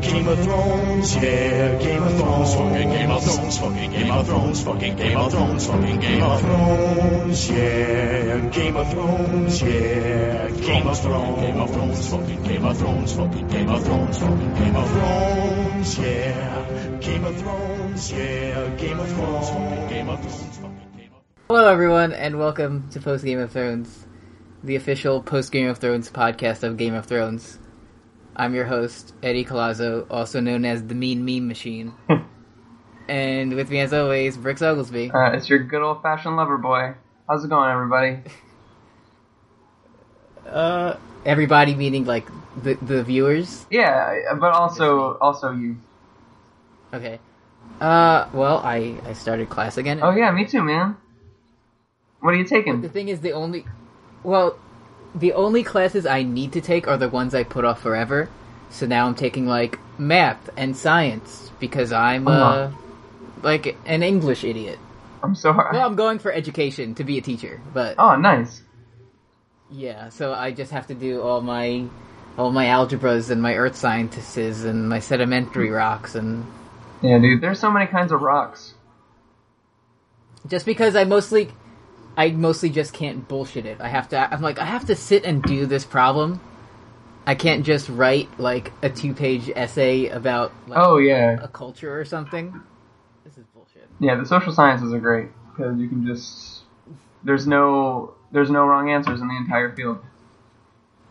Game of Thrones, yeah, Game of Thrones, fucking Game of Thrones, fucking Game of Thrones, fucking Game of Thrones, fucking Game of Thrones, yeah, Game of Thrones, yeah, Game of Thrones, fucking Game of Thrones, fucking Game of Thrones, fucking Game of Thrones, yeah, Game of Thrones, yeah, Game of Thrones, fucking Game of Thrones, Hello, everyone, and welcome to Post Game of Thrones, the official Post Game of Thrones podcast of Game of Thrones. I'm your host, Eddie Colazzo, also known as the Mean Meme Machine. and with me, as always, Brooks Oglesby. Uh, it's your good old fashioned lover boy. How's it going, everybody? Uh, everybody meaning like the the viewers. Yeah, but also also you. Okay. Uh, well, I I started class again. Oh yeah, me too, man. What are you taking? The thing is, the only, well, the only classes I need to take are the ones I put off forever. So now I'm taking like math and science because I'm uh, like an English idiot. I'm so hard. Well, I'm going for education to be a teacher, but Oh, nice. yeah, so I just have to do all my all my algebras and my earth sciences and my sedimentary rocks and Yeah, dude. There's so many kinds of rocks. just because I mostly I mostly just can't bullshit it. I have to I'm like I have to sit and do this problem. I can't just write like a two-page essay about like, Oh yeah, a culture or something. This is bullshit. yeah. The social sciences are great because you can just there's no there's no wrong answers in the entire field.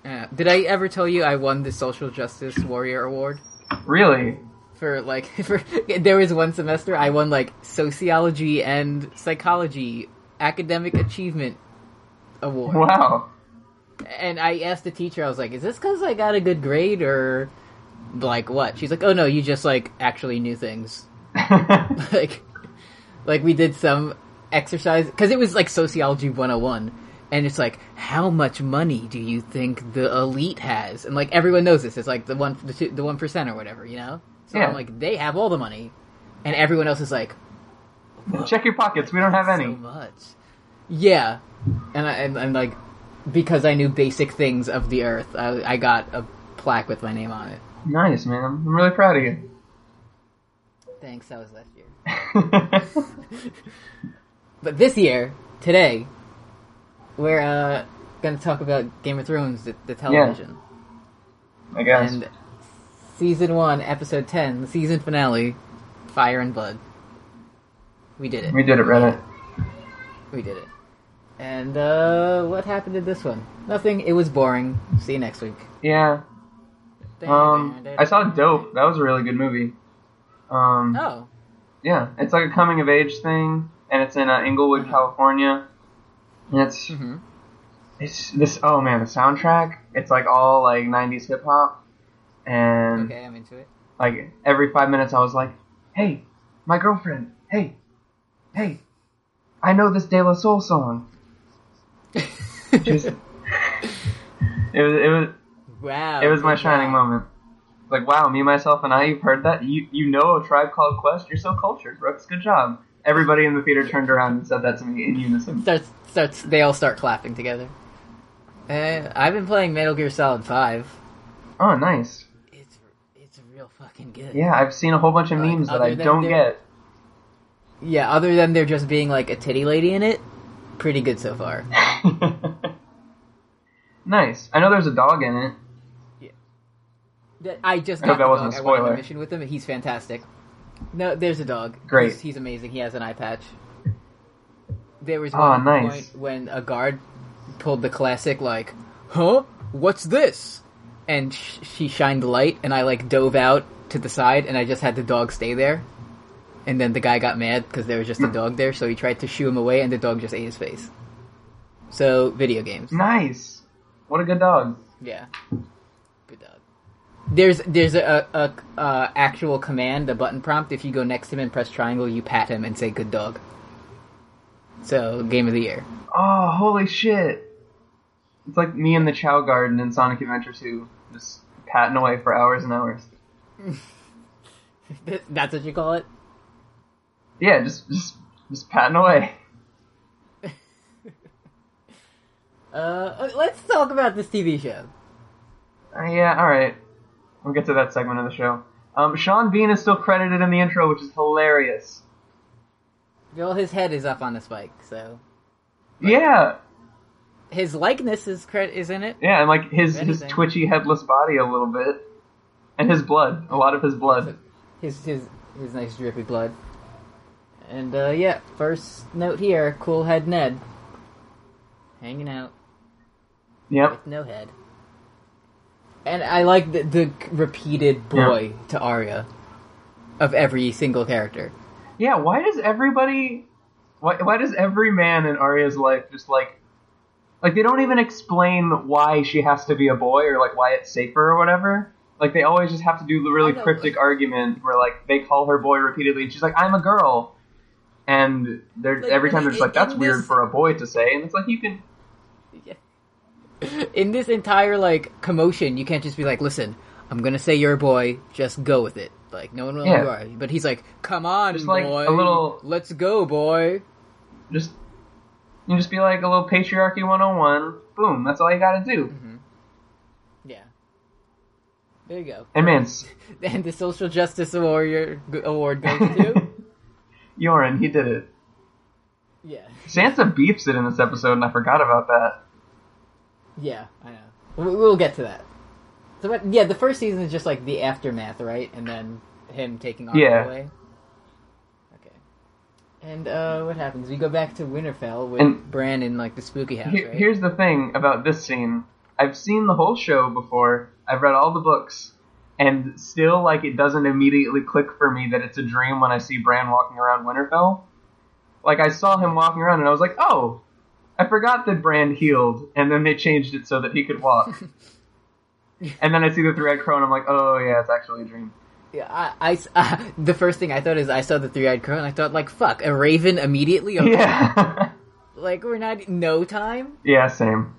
Uh, did I ever tell you I won the Social Justice Warrior Award? Really? For like for there was one semester I won like sociology and psychology academic achievement award. Wow. And I asked the teacher, I was like, "Is this because I got a good grade, or like what?" She's like, "Oh no, you just like actually knew things. like, like we did some exercise because it was like sociology 101, and it's like, how much money do you think the elite has? And like everyone knows this. It's like the one, the two, the one percent or whatever, you know. So Yeah. I'm like, they have all the money, and everyone else is like, Check your pockets. We don't have any. so much. Yeah, and I and, and like because I knew basic things of the Earth, I, I got a plaque with my name on it. Nice, man. I'm really proud of you. Thanks, that was last year. But this year, today, we're uh, gonna talk about Game of Thrones, the, the television, I guess. and season one, episode ten, the season finale, Fire and Blood. We did it. we did it, Reddit. We did it. And uh, what happened to this one? Nothing. It was boring. See you next week. Yeah. Um, I saw Dope. That was a really good movie. Um, Oh, yeah, it's like a coming of age thing, and it's in uh, Inglewood, Mhm. California. And it's hmm it's this. Oh man, the soundtrack. It's like all like '90s hip hop, and okay, I'm into it. like every five minutes, I was like, "Hey, my girlfriend. Hey, hey, I know this De La Soul song." Just, it was it was wow, It was my good shining moment. Like, wow, me, myself, and I, you've heard that? You you know a tribe called Quest? You're so cultured, Brooks. Good job. Everybody in the theater turned around and said that to me in unison. Starts, starts. They all start clapping together. Uh, I've been playing Metal Gear Solid Five. Oh, nice. It's it's real fucking good. Yeah, I've seen a whole bunch of memes that I don't get. Yeah. Other than there just being like a titty lady in it, pretty good so far. nice. I know there's a dog in it. That- I just I got hope that wasn't dog. a I went on spoiler. a mission with him. He's fantastic. No, there's a dog. Great. He's, he's amazing. He has an eye patch. There was Aw, one nice. point when a guard pulled the classic like, "Huh? What's this?" And sh- she shined the light, and I like dove out to the side, and I just had the dog stay there. And then the guy got mad because there was just a dog there, so he tried to shoo him away, and the dog just ate his face. So video games. Nice. What a good dog. Yeah. Good dog. There's there's a, a, a uh, actual command, a button prompt. If you go next to him and press triangle, you pat him and say "good dog." So game of the year. Oh, holy shit. It's like me in the Chao Garden in Sonic Adventure 2. Just patting away for hours and hours. That's what you call it. Yeah, just just just patting away. Uh, let's talk about this TV show. Uh, yeah, all right. We'll get to that segment of the show. Um, Sean Bean is still credited in the intro, which is hilarious. Well, his head is up on a spike, so Yeah, his likeness is cre- is in it. yeah, and like his his twitchy headless body a little bit, and his blood, a lot of his blood. His his his nice drippy blood. And uh, yeah, first note here: cool head Ned, hanging out Yep. with no head. And I like the, the repeated boy to Arya of every single character. Yeah. Why does everybody? Why why does every man in Arya's life just like like they don't even explain why she has to be a boy or like why it's safer or whatever. Like they always just have to do the really cryptic like- argument where like they call her boy repeatedly and she's like I'm a girl, and they're Like, every time they're just like that's weird this- for a boy to say, and it's like you can In this entire like commotion, you can't just be like, "Listen, I'm gonna say you're a boy. Just go with it." Like no one will Yeah. who you are. But he's like, "Come on, Just like boy, a little- let's go, boy." just you just be like a little patriarchy 101. Boom, that's all you got to do. Mm-hmm. Yeah. There you go. And man, And the Social Justice Warrior Award goes to. Yoren, he did it. yeah. Sansa beefs it in this episode, and I forgot about that. Yeah, I know. We- We'll get to that. So, but, yeah, the first season is just like the aftermath, right? And then him taking Arya Yeah. away. Okay. And uh, what happens? We go back to Winterfell with And- Bran in like the spooky house, right? Here's the thing about this scene. I've seen the whole show before. I've read all the books, and still, like, it doesn't immediately click for me that it's a dream when I see Bran walking around Winterfell. Like, I saw him walking around, and I was like, oh, I forgot that Bran healed, and then they changed it so that he could walk. and then I see the three-eyed crow, and I'm like, oh yeah, it's actually a dream. Yeah, I uh, the first thing I thought is I saw the three-eyed crow, and I thought like, fuck, a raven immediately. Okay. Yeah, Like we're not no time. yeah, same.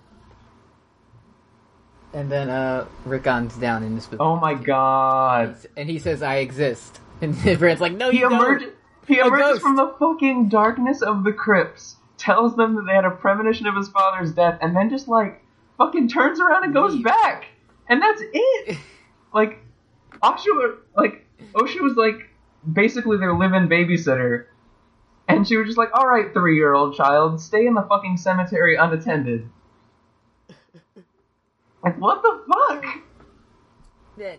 And then uh, Rickon's down in spooky. Oh my god. And he says, "I exist." And Bran's like, "No, He you don't." emerges. He emerges from the fucking darkness of the crypts, tells them that they had a premonition of his father's death, and then just like fucking turns around and goes Leaves. back, and that's it. like, Osha, like Osha was like basically their live-in babysitter, and she was just like, "All right, three-year-old child, stay in the fucking cemetery unattended." Like, what the fuck? That-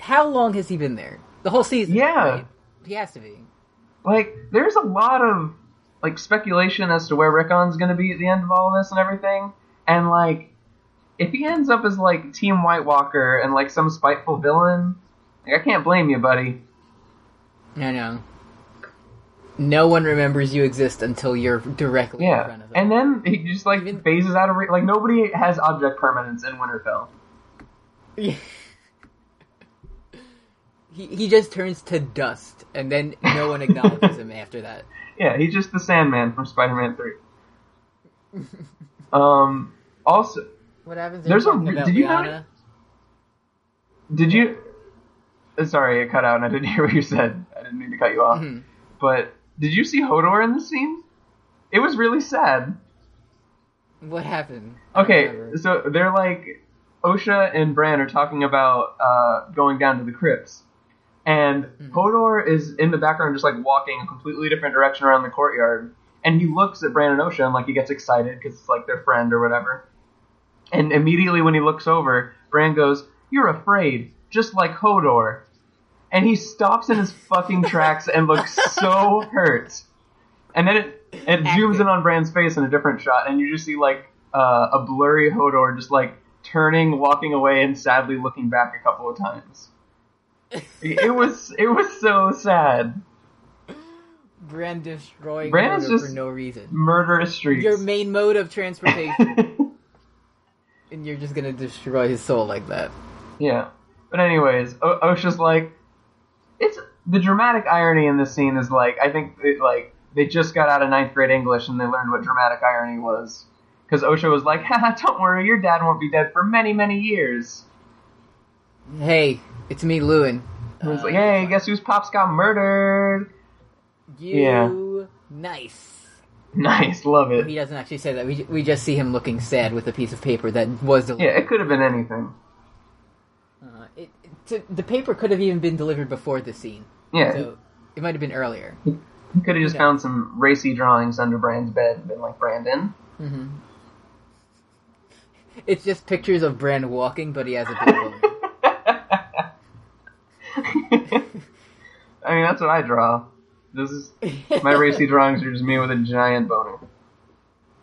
How long has he been there? The whole season. Yeah. right? He has to be. like there's a lot of like speculation as to where Rickon's gonna be at the end of all this and everything. And like if he ends up as like Team White Walker and like some spiteful villain, like I can't blame you, buddy. I know. No one remembers you exist until you're directly in front of them. And then he just like Even- phases out of re- like nobody has object permanence in Winterfell. Yeah. he he just turns to dust, and then no one acknowledges him after that. Yeah, he's just the Sandman from Spider-Man Three. um. Also, What happens? There's a- about did you know- Lyanna? did you? uh, Sorry, it cut out and I didn't hear what you said. I didn't mean to cut you off. Mhm. But did you see Hodor in this scene? It was really sad. What happened? Okay, so they're like Osha and Bran are talking about uh, going down to the crypts, and Hodor is in the background, just like walking a completely different direction around the courtyard, and he looks at Bran and Osha and like he gets excited because it's like their friend or whatever. And immediately when he looks over, Bran goes, "You're afraid, just like Hodor," and he stops in his fucking tracks and looks so hurt. And then it it zooms in on Bran's face in a different shot, and you just see like uh, a blurry Hodor just like turning, walking away, and sadly looking back a couple of times. it was it was so sad. Bran destroying Bran is just- for no reason. Murderous streets. Your main mode of transportation, and you're just gonna destroy his soul like that. Yeah. But anyways, o- Osha's like, it's the dramatic irony in this scene is like I think it, like they just got out of ninth grade English and they learned what dramatic irony was. Because Osha was like, Haha, don't worry, your dad won't be dead for many, many years. Hey, it's me, Luwin. He was Uh, like, hey, guess whose pops got murdered? You Yeah. nice. Nice, love it. He doesn't actually say that. We, we just see him looking sad with a piece of paper that was Yeah, it could have been anything. Uh, it, the paper could have even been delivered before the scene. Yeah, So it might have been earlier. he could have just Yeah. found some racy drawings under Bran's bed and been like, Brandon. hmm It's just pictures of Bran walking, but he has a big. I mean, that's what I draw. This is my racy drawings are just me with a giant boner.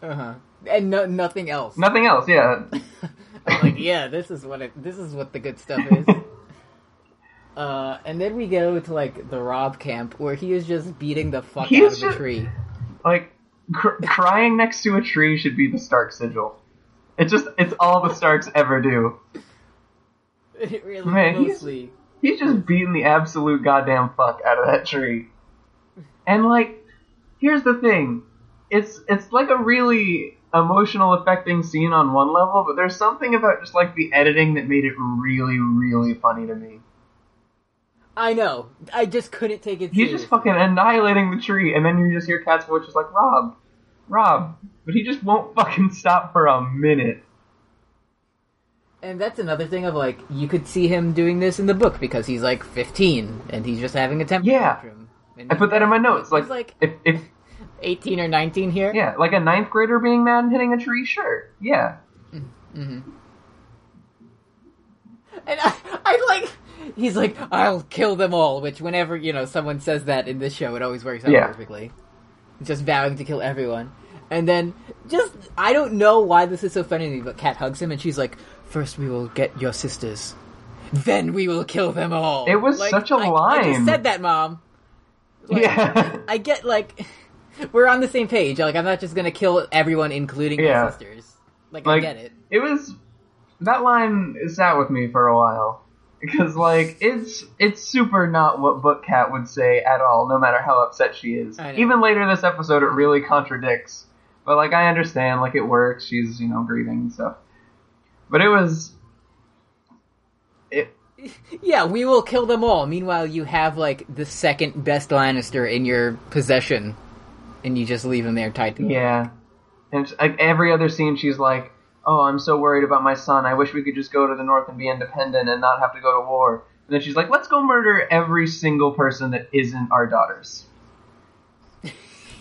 Uh-huh. And no, nothing else. Nothing else. Yeah, I'm like, yeah, this is what it, this is what the good stuff is. Uh, and then we go to like the Robb camp where he is just beating the fuck out of a tree. like cr- crying next to a tree should be the Stark sigil. It's just it's all the Starks ever do. It really Man, He's, he's just beating the absolute goddamn fuck out of that tree. And like, here's the thing. It's it's like a really emotional affecting scene on one level, but there's something about just like the editing that made it really, really funny to me. I know. I just couldn't take it. He's just fucking annihilating the tree, and then you just hear Cat's voice just like, Robb, Robb. But he just won't fucking stop for a minute. And that's another thing of like you could see him doing this in the book because he's like 15 and he's just having a temper Yeah. tantrum. And I put that in my notes. Like, like if, if 18 or 19 here. yeah, like a ninth grader being mad and hitting a tree, sure, yeah. hmm And I, I like, he's like, I'll kill them all. Which, whenever you know someone says that in this show, it always works out Yeah. perfectly. Just vowing to kill everyone, and then just I don't know why this is so funny to me, but Cat hugs him and she's like, First we will get your sisters, then we will kill them all." It was Like, such a I- I line. just said that, mom. Like, yeah. I get like we're on the same page. Like I'm not just gonna kill everyone, including Yeah. my sisters. Like, Like- I get it. it was that line sat with me for a while because like it's it's super not what Book Cat would say at all, no matter how upset she is. Even later in this episode, it really contradicts. But like I understand, like it works. She's you know grieving and stuff. But it was it Yeah, we will kill them all. Meanwhile, you have like the second best Lannister in your possession, and you just leave him there tied to the yeah. And like every other scene, she's like, "Oh, I'm so worried about my son. I wish we could just go to the north and be independent and not have to go to war." And then she's like, "Let's go murder every single person that isn't our daughters."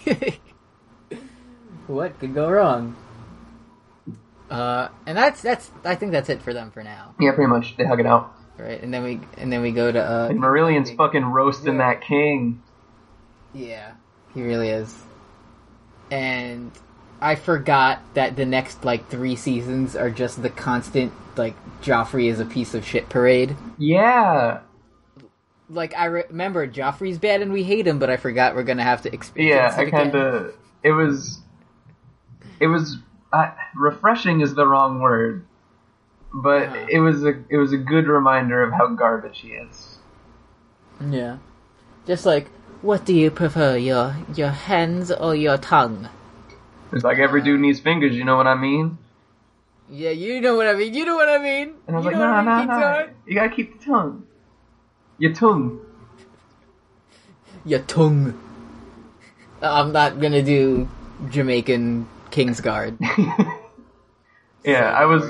what could go wrong? Uh, and that's that's I think that's it for them for now, Yeah, pretty much. They hug it out. right? And then we and then we go to uh, And Marillion's fucking roasting Yeah. that king. Yeah, he really is. And I forgot that the next like three seasons are just the constant like Joffrey is a piece of shit parade. Yeah. Like I re- remember Joffrey's bad and we hate him, but I forgot we're gonna have to experience Yeah, it I kind of. It was. It was. Uh, refreshing is the wrong word. But Yeah. it was a it was a good reminder of how garbage he is. Yeah, just like what do you prefer, your your hands or your tongue? It's like every dude needs fingers, you know what I mean? Yeah, you know what I mean. You know what I mean. And I was You like, what I no, mean, no, King you gotta keep the tongue. Your tongue. Your tongue. I'm not gonna do Jamaican Kingsguard. yeah, So I was.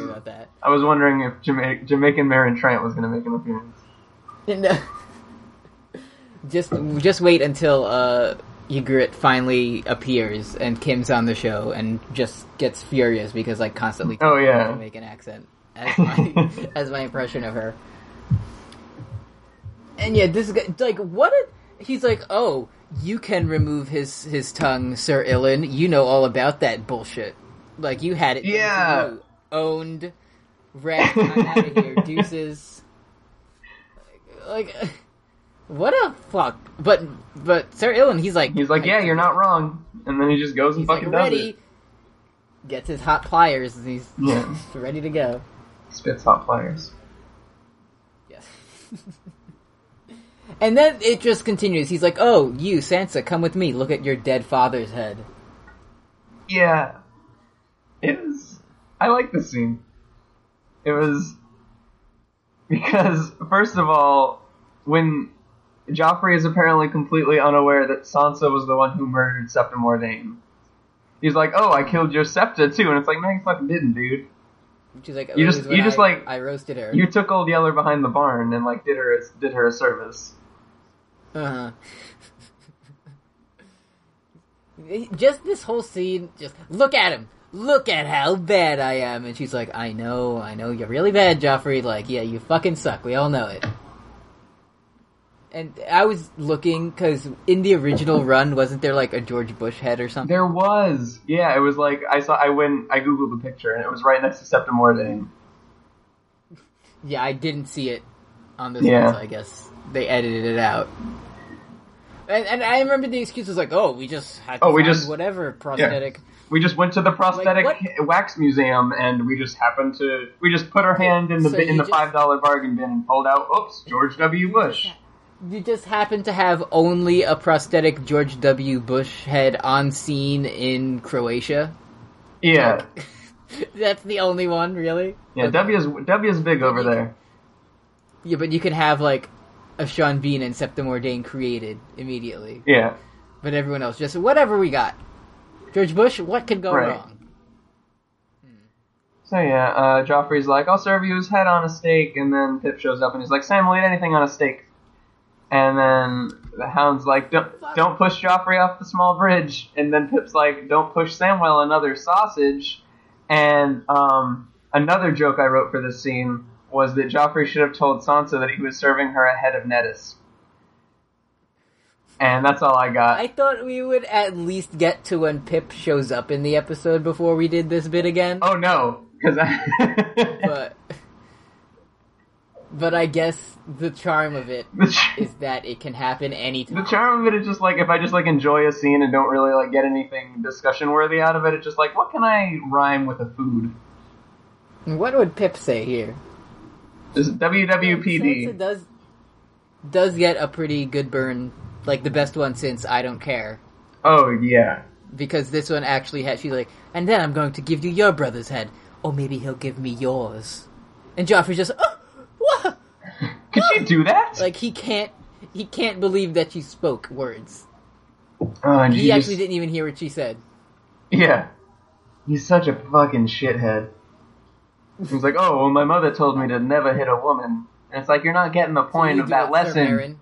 I was wondering if Jama- Jamaican Meryn Trant was gonna make an appearance. No. just just wait until uh Ygritte finally appears and Kim's on the show and just gets furious because I constantly Oh, yeah. make an accent as my as my impression of her. And yeah, this guy like what a, he's like, "Oh, you can remove his his tongue, Sir Ilyn. You know all about that bullshit. Like you had it Yeah. you. owned wrecked, I'm out of here. Deuces." Like what a fuck. But but Sir Ilyn, he's like He's like, yeah, you're not wrong, and then he just goes and He's like fucking does ready. it. Gets his hot pliers and he's Yeah. ready to go. Spits hot pliers. Yes. and then it just continues. He's like, "Oh, you Sansa, come with me. Look at your dead father's head." Yeah. It was. I like this scene. It was. Because, first of all, when Joffrey is apparently completely unaware that Sansa was the one who murdered Septa Mordane, he's like, oh, I killed your Septa too. And it's like, no, you fucking didn't, dude. She's like, You just- you just, I- like- I roasted her. You took old Yeller behind the barn and like did her a, did her a service. Uh-huh. just this whole scene, just look at him. Look at how bad I am. And she's like, I know, I know, you're really bad, Joffrey. Like, yeah, you fucking suck. We all know it. And I was looking, because in the original run, wasn't there like a George Bush head or something? There was, yeah, it was like I saw. I went, I googled the picture and it was right next to Septa Mordane. Yeah, I didn't see it on this Yeah. one, so I guess they edited it out. And, and I remember the excuse was like, "Oh, we just had to Oh, we find just- whatever prosthetic." We just went to the prosthetic what? wax museum and we just happened to. We just put our hand in the So in the just- five dollar bargain bin and pulled out. Oops, George W. Bush. You just happen to have only a prosthetic George W. Bush head on scene in Croatia. Yeah, That's the only one, really. yeah. W is W is big over there. Yeah, but you can have like a Sean Bean and Septa Mordane created immediately, Yeah, but everyone else just whatever we got. George Bush, what could go Right. wrong? So yeah, uh, Joffrey's like, I'll serve you his head on a steak, and then Pip shows up and he's like, Sam will eat anything on a steak. And then the Hound's like, don't, don't push Joffrey off the small bridge. And then Pip's like, don't push Samwell another sausage. And um, another joke I wrote for this scene was that Joffrey should have told Sansa that he was serving her a head of Nettis. And that's all I got. I thought we would at least get to when Pip shows up in the episode before we did this bit again. oh no, because I. but but I guess the charm of it ch- is that it can happen anytime. the charm of it is just like if I just like enjoy a scene and don't really like get anything discussion worthy out of it, it's just like what can I rhyme with a food? What would Pip say here? Sansa WWPD. does does get a pretty good burn, like the best one since I don't care. Oh yeah. Because this one actually had she's like, and then I'm going to give you your brother's head, or maybe he'll give me yours. And Joffrey's just, oh, what? Could she do that? Like he can't he can't believe that she spoke words. oh, He actually didn't even hear what she said. Yeah. He's such a fucking shithead. He's like, oh, well, my mother told me to never hit a woman. And it's like, you're not getting the point You of that it, lesson. Meryn.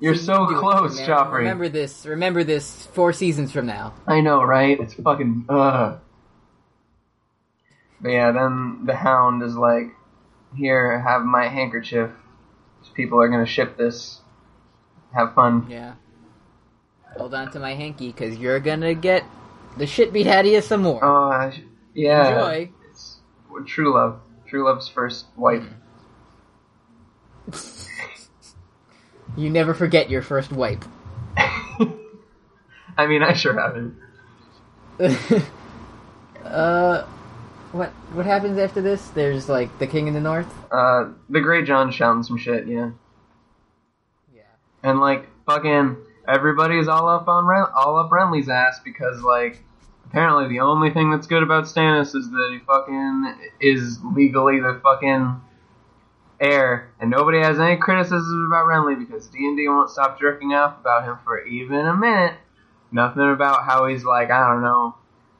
You're You so do close, Meryn. Joffrey. Remember this. Remember this four seasons from now. I know, right? It's fucking ugh. But yeah, then the hound is like, "Here, have my handkerchief. People are gonna ship this. Have fun." Yeah. Hold on to my hanky, because you're gonna get the shit beat out of you some more. Oh, sh- yeah. Enjoy. It's true love. True love's first wife. You never forget your first wipe. I mean, I sure haven't. uh, what what happens after this? There's like the king in the north. Uh, the Greatjon shouting some shit, yeah. Yeah. And like fucking everybody's all up on Ren- all up Renly's ass because like apparently the only thing that's good about Stannis is that he fucking is legally the fucking heir, and nobody has any criticisms about Renly because D and D won't stop jerking off about him for even a minute. Nothing about how he's like I don't know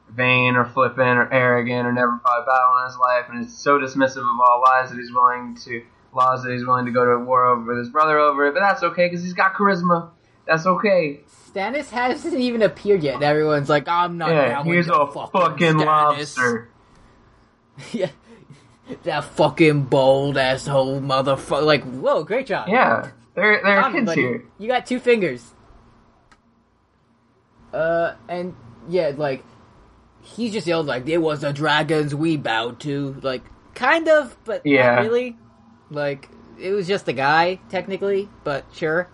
vain or flippant or arrogant or never fought a battle in his life and is so dismissive of all lies that he's willing to laws that he's willing to go to war over with his brother over it. But that's okay because he's got charisma. That's okay. Stannis hasn't even appeared yet, and everyone's like, "I'm not Yeah, he's a fucking Stannis." lobster. yeah. That fucking bold asshole motherfucker. Like, whoa, great job. Yeah, there there are kids buddy. here. You got two fingers. Uh, and yeah, like he just yelled like, "It was the dragons we bowed to." Like, kind of, but Yeah. not really. Like, it was just a guy technically, but sure.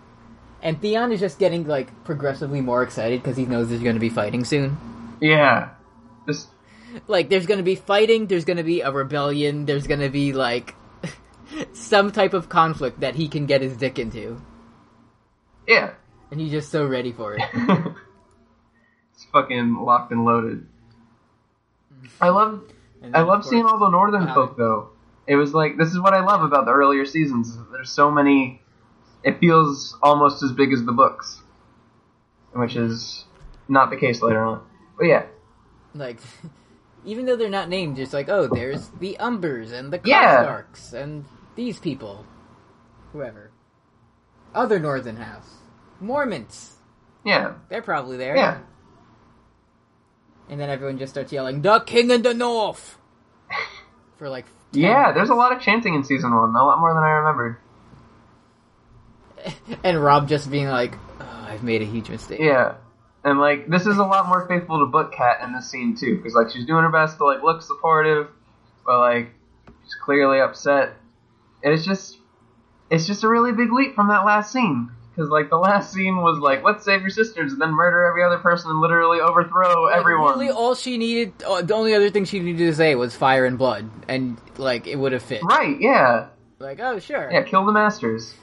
And Theon is just getting like progressively more excited because he knows there's going to be fighting soon. Yeah, just Like, there's going to be fighting. There's going to be a rebellion. There's going to be like some type of conflict that he can get his dick into, yeah. and he's just so ready for it. it's fucking locked and loaded. I love I love of seeing all the northern Wow. folk though. It was like this is what I love about the earlier seasons. There's so many. It feels almost as big as the books, which is not the case later on. But yeah, like even though they're not named, just like oh, there's the Umbers and the Yeah. And these people, whoever, other Northern House, Mormonts, Yeah, they're probably there. yeah. And then everyone just starts yelling, "The King in the North!" for like 10 Yeah, there's a lot of chanting in season one, a lot more than I remembered. and Robb just being like, oh, "I've made a huge mistake." Yeah. And like this is a lot more faithful to Book Cat in this scene too, because like she's doing her best to like look supportive, but like she's clearly upset. And it's just it's just a really big leap from that last scene. Because like the last scene was like, let's save your sisters and then murder every other person and literally overthrow Like, everyone. Really, all she needed, uh, the only other thing she needed to say was "fire and blood," and like it would have fit. Right, yeah. Like, oh sure. Yeah, kill the masters.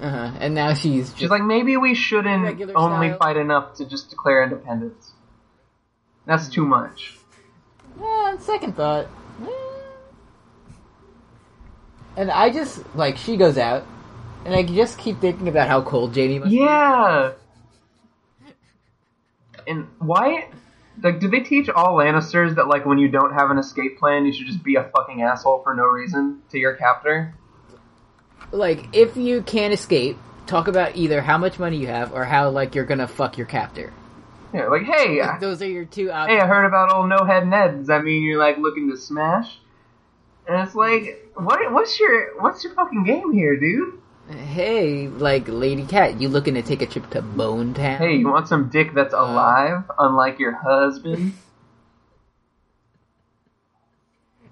Uh-huh. And now she's just She's like, maybe we shouldn't only style. fight enough to just declare independence. That's too much. On second thought. eh. And I just like she goes out, and I just keep thinking about how cold Jaime must be. Yeah. And why? Like, do they teach all Lannisters that like when you don't have an escape plan, you should just be a fucking asshole for no reason to your captor? Like, if you can't escape, talk about either how much money you have or how like you're gonna fuck your captor. Yeah, like, hey, I- Those are your two options. hey. I heard about old no head Ned. Does that mean you're like looking to smash? And it's like, what? What's your what's your fucking game here, dude? Hey, like Lady Cat, you looking to take a trip to Bone Town? Hey, you want some dick that's uh. alive, unlike your husband?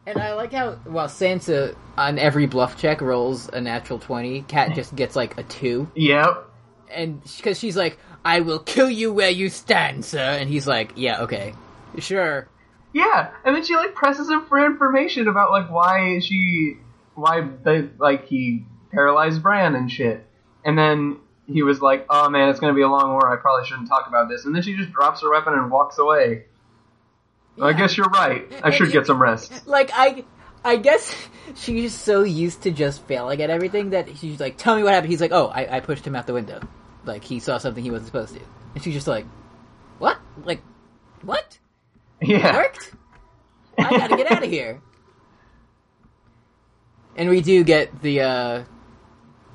And I like how while Sansa on every bluff check rolls a natural twenty, Cat just gets like a two. Yep. and because she's like, "I will kill you where you stand, sir," and he's like, "Yeah, okay, sure." Yeah, and then she like presses him for information about like why she, why they like he paralyzed Bran and shit, and then he was like, "Oh man, it's gonna be a long war. I probably shouldn't talk about this." And then she just drops her weapon and walks away. I guess you're right. I should get some rest. Like I, I guess she's so used to just failing at everything that she's like, "Tell me what happened." He's like, "Oh, I, I pushed him out the window. Like he saw something he wasn't supposed to," and she's just like, "What? Like, what? Yeah. Worked? I gotta get out of here." And we do get the uh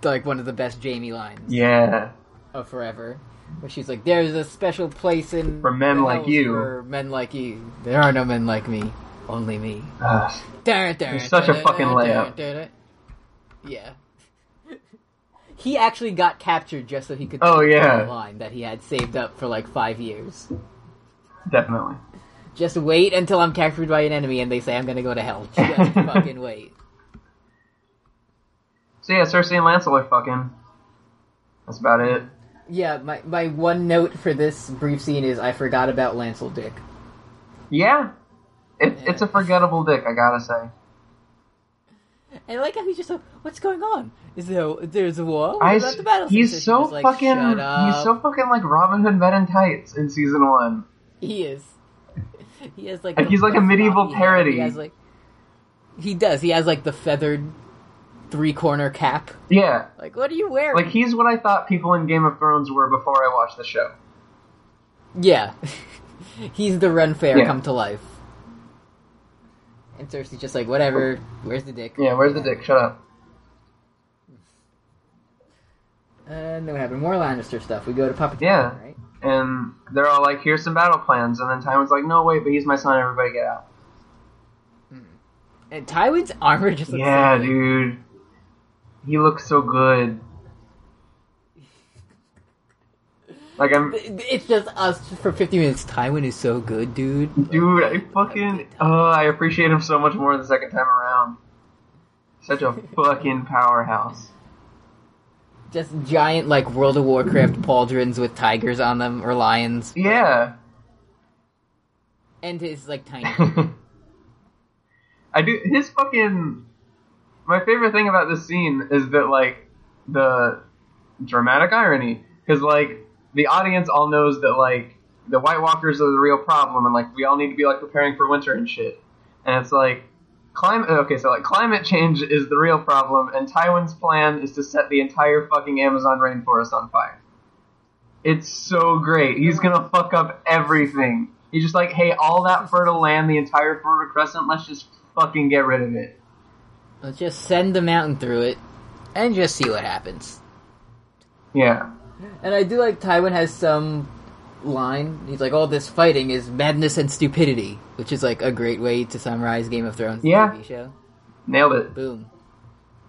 like one of the best Jaime lines. Yeah. of forever. Where she's like, "There's a special place in For men like you." For men like you, there are no men like me, only me." Ugh. You're such a fucking layup. Yeah. he actually got captured just so he could. Oh, yeah. line that he had saved up for like five years. Definitely. Just wait until I'm captured by an enemy and they say I'm gonna go to hell. Just fucking wait. So yeah, Cersei and Lancel are fucking. That's about it. Yeah, my my one note for this brief scene is I forgot about Lancel Dick. Yeah. It, Yeah. It's a forgettable dick, I gotta say. And like how he's just like, "What's going on? Is there there's a war? What I about s- the battle?" he's so just like, fucking "Shut he's so fucking like Robin Hood Men in Tights in season one. He is. He has like Like, he's like a medieval parody. He has like he does. He has like the feathered three corner cap. Yeah, Like, what are you wearing? like he's what I thought people in Game of Thrones were before I watched the show. yeah, he's the Ren Faire Yeah. come to life. And Cersei's just like, whatever. Where's the dick? Yeah, where's the dick? Shut up. Uh, and then what happened? More Lannister stuff. We go to Papa Yeah. Tywin, right? And they're all like, "Here's some battle plans," and then Tywin's like, "No, wait, but he's my son. Everybody get out." Hmm. And Tywin's armor just looks Yeah, so dude. He looks so good. Like I'm, It's just us for 50 minutes. Tywin is so good, dude. dude. I fucking, oh, I appreciate him so much more the second time around. Such a fucking powerhouse. Just giant, like, World of Warcraft pauldrons with tigers on them, or lions. Yeah. And his, like, tiny. I do. His fucking. My favorite thing about this scene is that like the dramatic irony, because like the audience all knows that like the White Walkers are the real problem, and like we all need to be like preparing for winter and shit. And it's like climate. Uh, okay, so like climate change is the real problem, and Tywin's plan is to set the entire fucking Amazon rainforest on fire. It's so great. He's gonna fuck up everything. He's just like, hey, all that fertile land, the entire Fertile Crescent, let's just fucking get rid of it. Let's just send the mountain through it and just see what happens. Yeah. And I do like Tywin has some line. He's like, "All this fighting is madness and stupidity," which is like a great way to summarize Game of Thrones Yeah. TV show. Nailed it. Boom.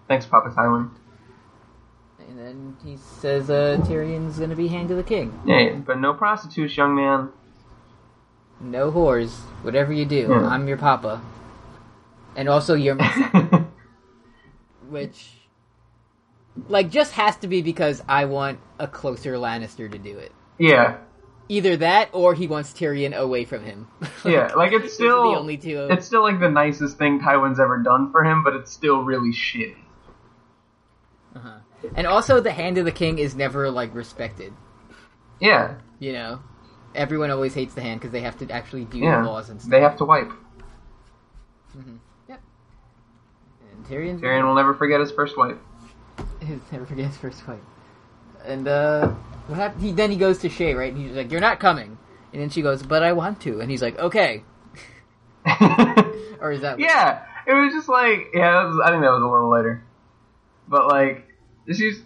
Thanks, Papa Tywin. And then he says uh, Tyrion's gonna be hand to the king. Hey, but no prostitutes, young man. No whores. Whatever you do, Yeah. I'm your papa. And also your which like just has to be because I want a closer Lannister to do it. yeah. Either that or he wants Tyrion away from him. Yeah, like it's still the only two. it's still like the nicest thing Tywin's ever done for him, but it's still really shitty. Uh-huh. And also, the hand of the king is never like respected. Yeah, You know, everyone always hates the hand because they have to actually do yeah. laws and stuff. They have to wipe. Yep. Tyrion's Tyrion will never forget his first wife. He'll never forget his first wife. And uh, what happened? He then he goes to Shae, right? And he's like, "You're not coming." And then she goes, "But I want to." And he's like, "Okay." Or is that? yeah, it was just like yeah. That was, I think that was a little later, but like she's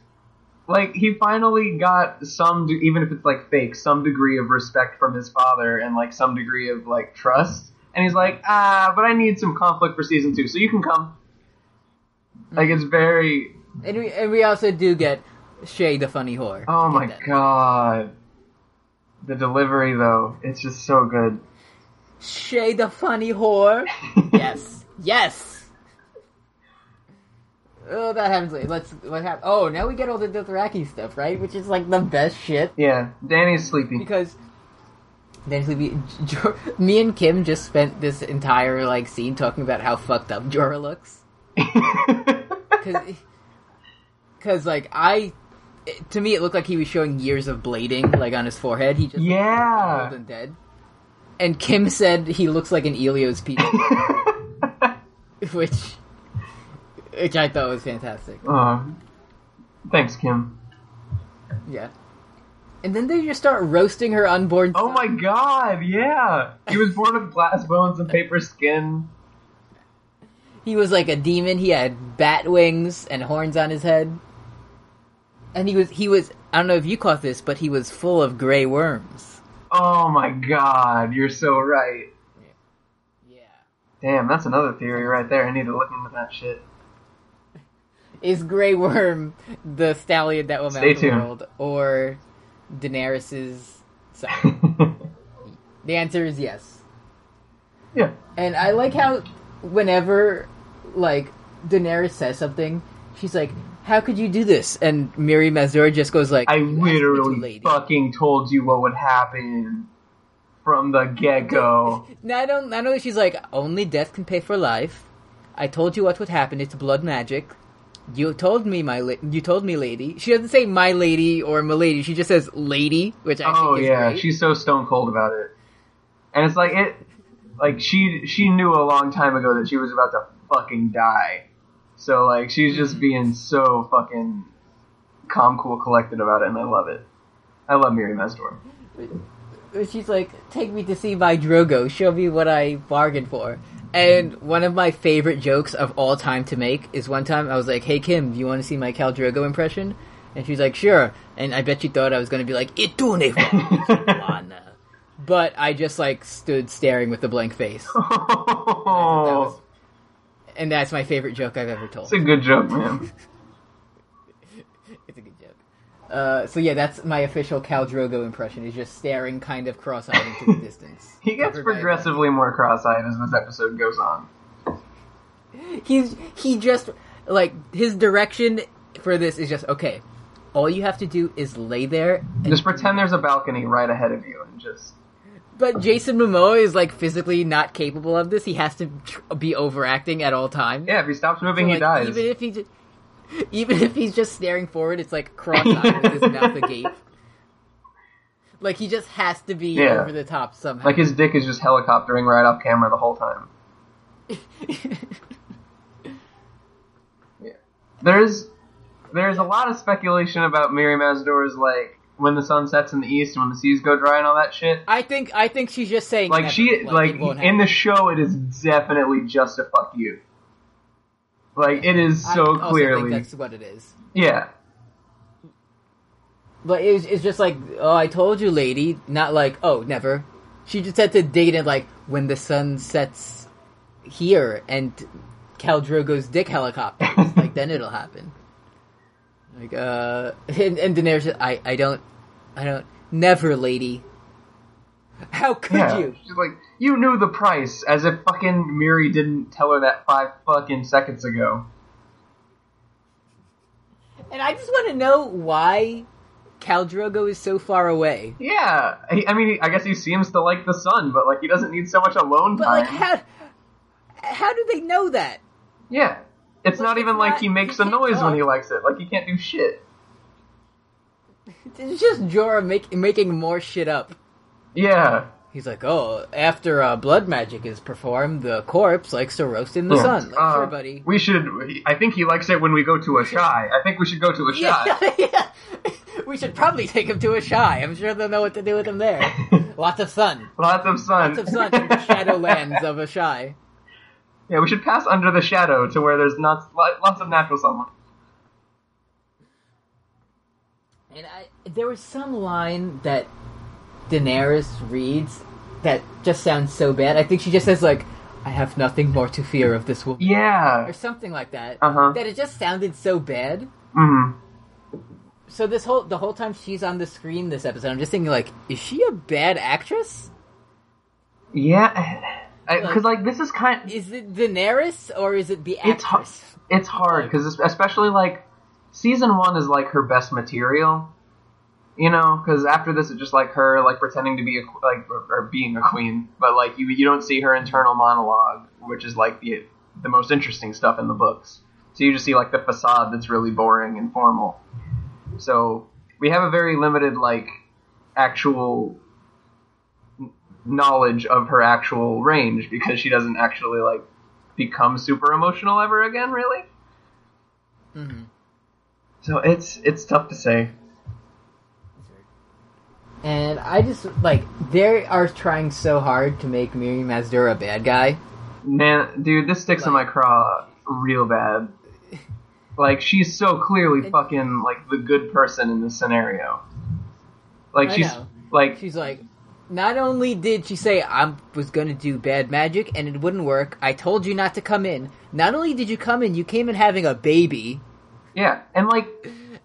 like he finally got some, de- even if it's like fake, some degree of respect from his father and like some degree of like trust. And he's like, ah, but I need some conflict for season two, so you can come. Like it's mm-hmm. very. And we and we also do get Shae the funny whore. Oh my that. god. The delivery though, it's just so good. Shae the funny whore. yes, yes. Oh, that happens later. Let's what happened? Oh, now we get all the Dothraki stuff, right? Which is like the best shit. Yeah, Dany's sleepy. because we, Jor- me and Kim just spent this entire like scene talking about how fucked up Jorah looks. Because, like, I. to me, it looked like he was showing years of blading, like, on his forehead. He just yeah. old and dead. And Kim said he looks like an Elio's people, which. Which I thought was fantastic. oh, thanks, Kim. Yeah. And then they just start roasting her unborn Oh son. my god, yeah. He was born with glass bones and paper skin. He was like a demon. He had bat wings and horns on his head. And he was he was I don't know if you caught this, but he was full of gray worms. Oh my god, you're so right. Yeah. Damn, that's another theory right there. I need to look into that shit. Is Grey Worm the stallion that will Stay mount the world, or Daenerys's son? the answer is yes. yeah. And I like how whenever like Daenerys says something, she's like, "How could you do this?" And Mirri Maz Duur just goes like, I "You asked me to, literally lady." fucking told you what would happen from the get go. Not only, not only she's like, only death can pay for life. I told you what would happen. It's blood magic. You told me, my la- you told me, lady. She doesn't say my lady or my lady. She just says lady, which I Oh yeah, great. she's so stone cold about it. And it's like it like she she knew a long time ago that she was about to fucking die. So like she's just mm-hmm. being so fucking calm, cool, collected about it, and I love it. I love Mirri Maz Duur. She's like, take me to see my Drogo. Show me what I bargained for. And one of my favorite jokes of all time to make is one time I was like, "Hey Kim, do you want to see my Khal Drogo impression?" And she's like, "Sure." And I bet she thought I was going to be like, "Itune Juana." But I just like stood staring with a blank face. That was, Oh, and that's my favorite joke I've ever told. it's a good joke, man. It's a good joke. Uh, so yeah, that's my official Khal Drogo impression. Is just staring kind of cross-eyed into the distance. He gets Covered by a progressively more cross-eyed as this episode goes on. He's he just like his direction for this is just okay. All you have to do is lay there. And, Just pretend there's a balcony right ahead of you, and just but Jason Momoa is like physically not capable of this. He has to be overacting at all times. yeah. If he stops moving, So, he dies. Even if he just, even if he's just staring forward, it's like cross-eyed with his mouth agape. Like he just has to be Yeah. over the top somehow. Like his dick is just helicoptering right off camera the whole time. Yeah. There's there's a lot of speculation about Mirri Maz Duur's like when the sun sets in the east and when the seas go dry and all that shit. I think I think she's just saying Like never. she, like, won't in the show, it is definitely just a fuck you. Like it is so clearly, that's what it is. yeah, But it's, it's just like, oh, I told you, lady. Not like, oh, never. She just had to dig it like, when the sun sets here and Khal Drogo's dick helicopter. like, then it'll happen. Like, uh, and, and Daenerys, said, I, I don't, I don't, never, lady. How could yeah. you? She's like, you knew the price, as if fucking Mirri didn't tell her that five fucking seconds ago. And I just want to know why Khal Drogo is so far away. Yeah, I, I mean, I guess he seems to like the sun, but like he doesn't need so much alone But, time. But like, how, how do they know that? yeah, it's not it's even like he makes he a can't noise when he likes it. Like he can't do shit. It's just Jorah make, making more shit up. Yeah, He's like, oh, after uh, blood magic is performed, the corpse likes to roast in the Yeah. sun. Like, Uh, sure, buddy. We should. I think he likes it when we go to a shy. I think we should go to Asshai. Yeah, yeah. We should probably take him to Asshai. I'm sure they'll know what to do with him there. Lots of sun. Lots of sun. Lots of sun in the shadowlands of Asshai. Yeah, we should pass under the shadow to where there's not lots of natural sunlight. And I, there was some line that Daenerys reads that just sounds so bad. I think she just says like, "I have nothing more to fear of this woman," Yeah. or something like that. Uh-huh. That it just sounded so bad. hmm So this whole the whole time she's on the screen this episode, I'm just thinking like, is she a bad actress? Yeah. Because like, this is kind. Is it Daenerys or is it the It's hard. actress? It's hard because especially like season one is like her best material. You know, because after this, it's just like her like pretending to be a like or, or being a queen, but like you you don't see her internal monologue, which is like the the most interesting stuff in the books. So you just see like the facade that's really boring and formal. So we have a very limited like actual n- knowledge of her actual range because she doesn't actually like become super emotional ever again, really. hmm So it's it's tough to say. And I just like they are trying so hard to make Mirri Maz Duur a bad guy. Man, dude, this sticks in my craw real bad. Like she's so clearly It- fucking like the good person in this scenario. Like I she's know. like She's like, not only did she say I was going to do bad magic and it wouldn't work, I told you not to come in. Not only did you come in, you came in having a baby, yeah, and like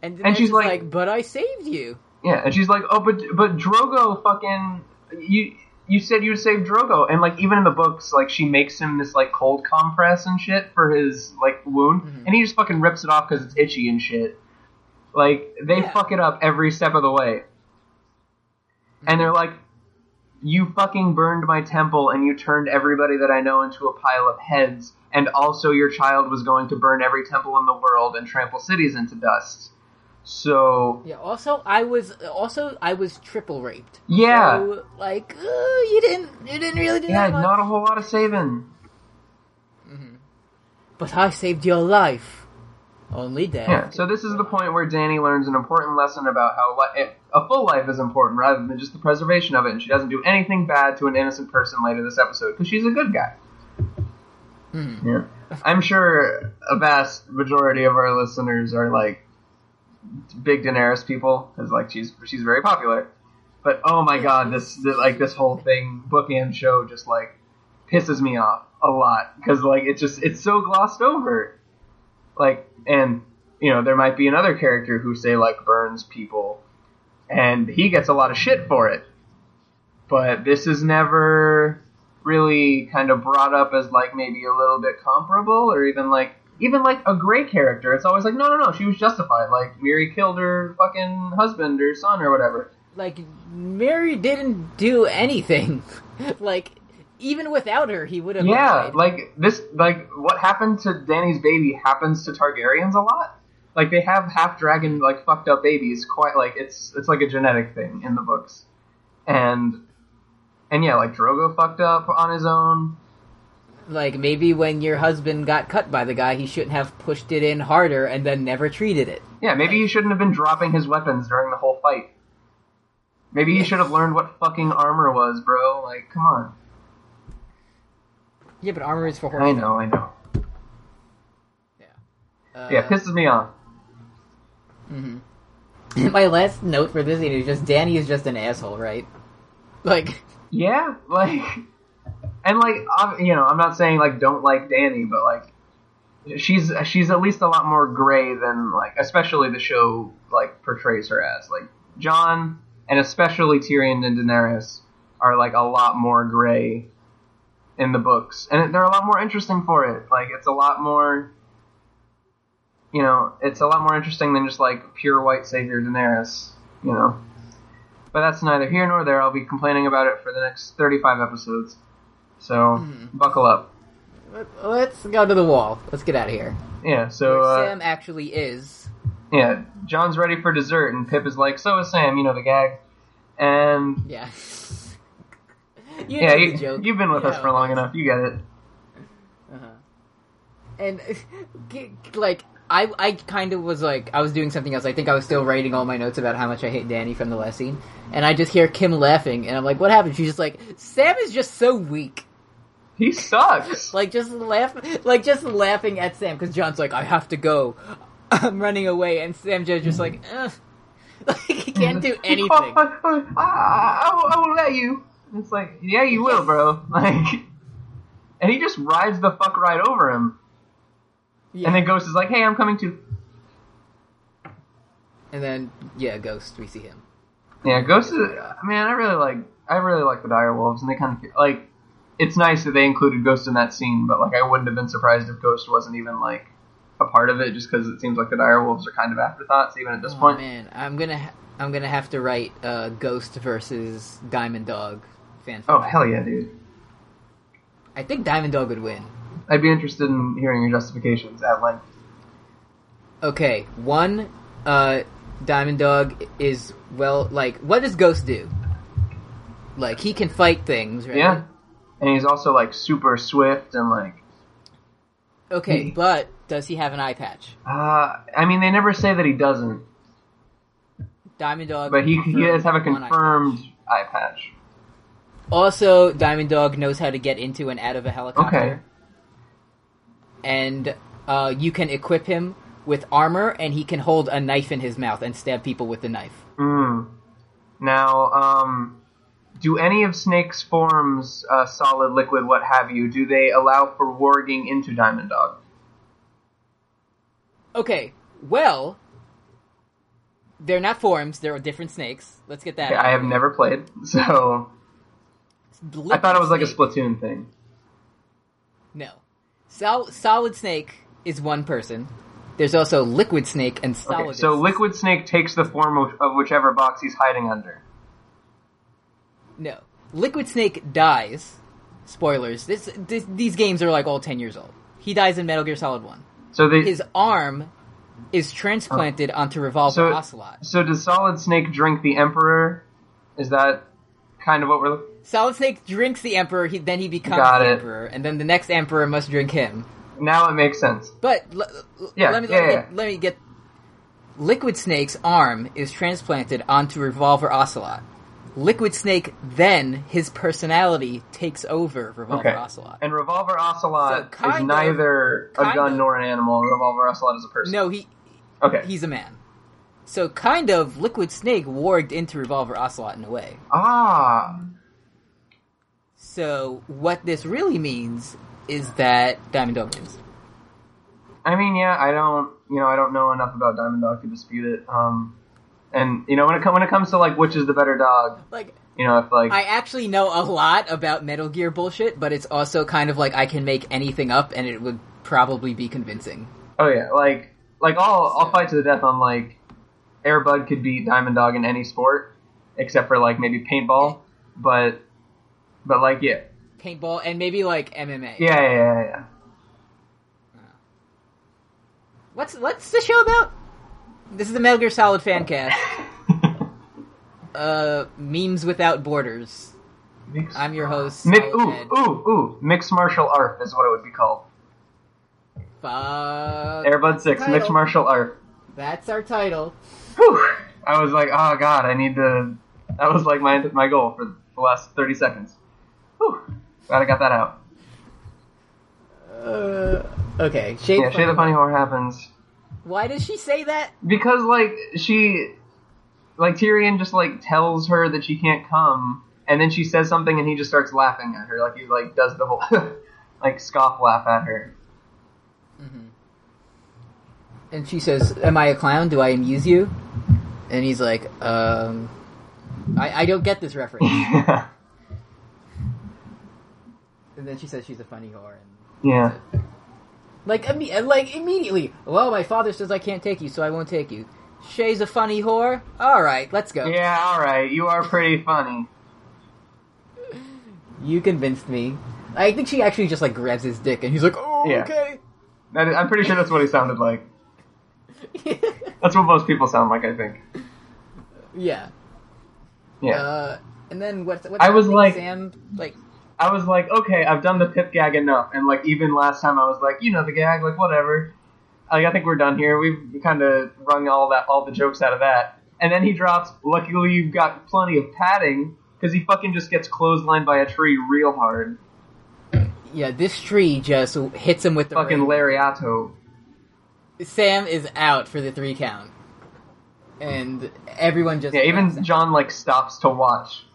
and, And she's like- like, "But I saved you." yeah, and she's like, oh, but but Drogo fucking you. You said you'd save Drogo, and like even in the books, like she makes him this like cold compress and shit for his like wound, Mhm. and he just fucking rips it off because it's itchy and shit. Like they Yeah. fuck it up every step of the way. and they're like, "You fucking burned my temple, and you turned everybody that I know into a pile of heads, and also your child was going to burn every temple in the world and trample cities into dust." So Yeah. Also, I was also I was triple raped. Yeah. So, like uh, you didn't you didn't really do yeah, that much. not a whole lot of saving. But I saved your life. Only death. Yeah. So this is the point where Danny learns an important lesson about how li- a full life is important rather than just the preservation of it, and she doesn't do anything bad to an innocent person later this episode because she's a good guy. Mhm. Yeah. I'm sure a vast majority of our listeners are like big Daenerys people because like she's she's very popular. But oh my god, this, this like this whole thing bookend show just like pisses me off a lot because like it's just it's so glossed over. Like and you know there might be another character who say like burns people, and he gets a lot of shit for it. But this is never really kind of brought up as like maybe a little bit comparable or even like even like a gray character. It's always like no no no she was justified. Like Mirri killed her fucking husband or son or whatever. Like Mirri didn't do anything. like even without her, he would have. Yeah, like this, like what happened to Danny's baby happens to Targaryens a lot. Like they have half dragon, like fucked up babies. Quite like it's it's like a genetic thing in the books, and and yeah, like Drogo fucked up on his own. Like maybe when your husband got cut by the guy, he shouldn't have pushed it in harder and then never treated it. Yeah, maybe he shouldn't have been dropping his weapons during the whole fight. Maybe he should have learned what fucking armor was, bro. Like, come on. Yeah, but armor is for horses. I know, I know. Uh, Yeah, pisses me off. Mm-hmm. My last note for this is just Danny is just an asshole, right? Like, Yeah, like, and like, I'm, you know, I'm not saying like don't like Danny, but like, she's she's at least a lot more gray than like, especially the show like portrays her as. Like, Jon and especially Tyrion and Daenerys are like a lot more gray in the books, and they're a lot more interesting for it. Like, it's a lot more. You know, it's a lot more interesting than just like pure white savior Daenerys. You know. But that's neither here nor there. I'll be complaining about it for the next 35 episodes. So, buckle up. let- let's go to the wall. Let's get out of here. Yeah, so, uh, Sam actually is. yeah, Jon's ready for dessert, and Pip is like, so is Sam, you know the gag. And, Yeah. you yeah, you, you've been with us for long enough, you get it. Uh-huh. And like I, I kind of was like I was doing something else. I think I was still writing all my notes about how much I hate Danny from the last scene, and I just hear Kim laughing, and I'm like, "What happened?" She's just like, "Sam is just so weak." He sucks! Like just laugh, like just laughing at Sam because Jon's like, "I have to go, I'm running away," and Sam just just like, Ugh. like he can't do anything. I, I, I, I will let you. It's like, yeah, you will, bro. Like, and he just rides the fuck right over him. Yeah. And then Ghost is like, hey, I'm coming too. And then yeah, Ghost, we see him. Yeah, Ghost is. Man, I really like. I really like the Dire Wolves, and they kind of like. It's nice that they included Ghost in that scene, but like, I wouldn't have been surprised if Ghost wasn't even like a part of it, just because it seems like the Dire Wolves are kind of afterthoughts even at this Oh, point. man, I'm gonna ha- I'm gonna have to write uh, Ghost versus Diamond Dog fan. Oh hell yeah, dude! I think Diamond Dog would win. I'd be interested in hearing your justifications at length. Okay, one, uh, Diamond Dog is well, like, what does Ghost do? Like, he can fight things, right? Yeah, and he's also like super swift and like. Okay, He- but does he have an eye patch? Uh, I mean, they never say that he doesn't, Diamond Dog, but he he does have a confirmed eye confirmed eye patch. Also, Diamond Dog knows how to get into and out of a helicopter. Okay. And uh, you can equip him with armor, and he can hold a knife in his mouth and stab people with the knife. Hmm. Now, um, do any of Snake's forms, uh, solid, liquid, what have you, do they allow for warging into Diamond Dog? Okay, well, they're not forms; they're different snakes. Let's get that. Okay, out I have never played, so I thought it was like a Splatoon thing. No, Sol- Solid Snake is one person. There's also Liquid Snake and Solid. Okay, so Liquid Snake takes the form of, of whichever box he's hiding under. No, Liquid Snake dies. Spoilers. This, this these games are like all ten years old. He dies in Metal Gear Solid One. So they, His arm is transplanted oh. onto Revolver so, Ocelot. so does Solid Snake drink the Emperor? Is that kind of what we're looking? Solid Snake drinks the Emperor. He, then he becomes Got the it. Emperor, and then the next Emperor must drink him. Now it makes sense. But l- l- Yeah, let me yeah, let, me yeah. Get, let me get. Liquid Snake's arm is transplanted onto Revolver Ocelot. Liquid Snake then his personality takes over Revolver Okay. Ocelot. And Revolver Ocelot So is of- neither a gun of. nor an animal. Revolver Ocelot is a person. No, he Okay. he's a man. So kind of Liquid Snake warged into Revolver Ocelot in a way. ah. So what this really means is that Diamond Dog wins. I mean, yeah, I don't, you know, I don't know enough about Diamond Dog to dispute it. Um, and you know, when it com- when it comes to like which is the better dog, Like you know, if like I actually know a lot about Metal Gear bullshit, but it's also kind of like I can make anything up and it would probably be convincing. oh yeah, like like I'll I'll fight to the death on like Airbud could beat Diamond Dog in any sport except for like maybe paintball, but but like yeah, Paintball and maybe like MMA. yeah, yeah, yeah, yeah. What's what's the show about? This is the Metal Gear Solid fan cast. Uh, memes without borders. Mix- I'm your host. Solid ooh, Head. ooh, ooh! Mixed martial art is what it would be called. Fuck. Airbud Six, Title. mixed martial art. That's our title. Whew. I was like, oh god, I need to That was like my my goal for the last thirty seconds. Whew. Glad I got that out. Uh, okay, Shade. Yeah, Shae the Funny Whore happens Why does she say that? because like she, like Tyrion just like tells her that she can't come, and then she says something, and he just starts laughing at her, like he like does the whole like scoff laugh at her. And she says, "Am I a clown? Do I amuse you?" And he's like, "Um, I, I don't get this reference." and then she says she's a funny whore. And yeah, like, imme- like immediately, well, my father says I can't take you, so I won't take you. Shae's a funny whore. All right, let's go. yeah. All right, you are pretty funny. You convinced me. I think she actually just like grabs his dick, and he's like, "Oh, Yeah. okay." That is, I'm pretty sure that's what he sounded like. That's what most people sound like. I think. yeah. Yeah. Uh, and then what's what's I was like- Sam like I was like, okay, I've done the pip gag enough, and like even last time I was like, you know the gag, like whatever. Like I think we're done here. We've kind of wrung all that, all the jokes out of that. And then he drops. Luckily, you've got plenty of padding because he fucking just gets clotheslined by a tree real hard. yeah, this tree just hits him with the Fucking ring. lariato. Sam is out for the three count, and everyone just Yeah, even. Jon like stops to watch.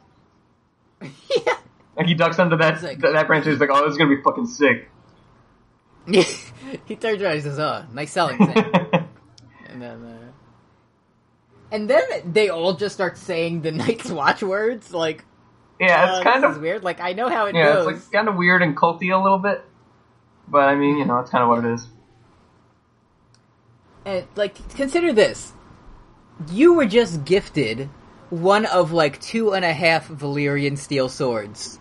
yeah. Like he ducks under that like- that branch. And he's like, oh, this is gonna be fucking sick. he turns around and says, "Oh, nice selling, Sam." and then, uh, and then they all just start saying the Night's Watch words. Like, yeah, uh, it's kind this of is weird. Like, I know how it yeah, goes. it's like kind of weird and culty a little bit. But I mean, you know, it's kind of what it is. And like, consider this: you were just gifted one of like two and a half Valyrian steel swords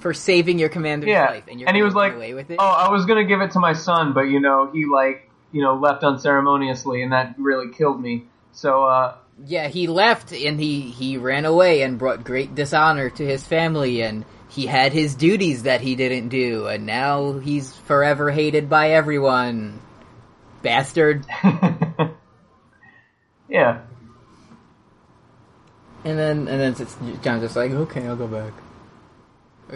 for saving your commander's Yeah, life, and you're and he was like, away with it. "Oh, I was gonna give it to my son, but you know, he like, you know, left unceremoniously, and that really killed me. So, uh, Yeah, he left and he he ran away and brought great dishonor to his family and he had his duties that he didn't do and now he's forever hated by everyone. Bastard. yeah, And then and then it's, Jon's just like, "Okay, I'll go back."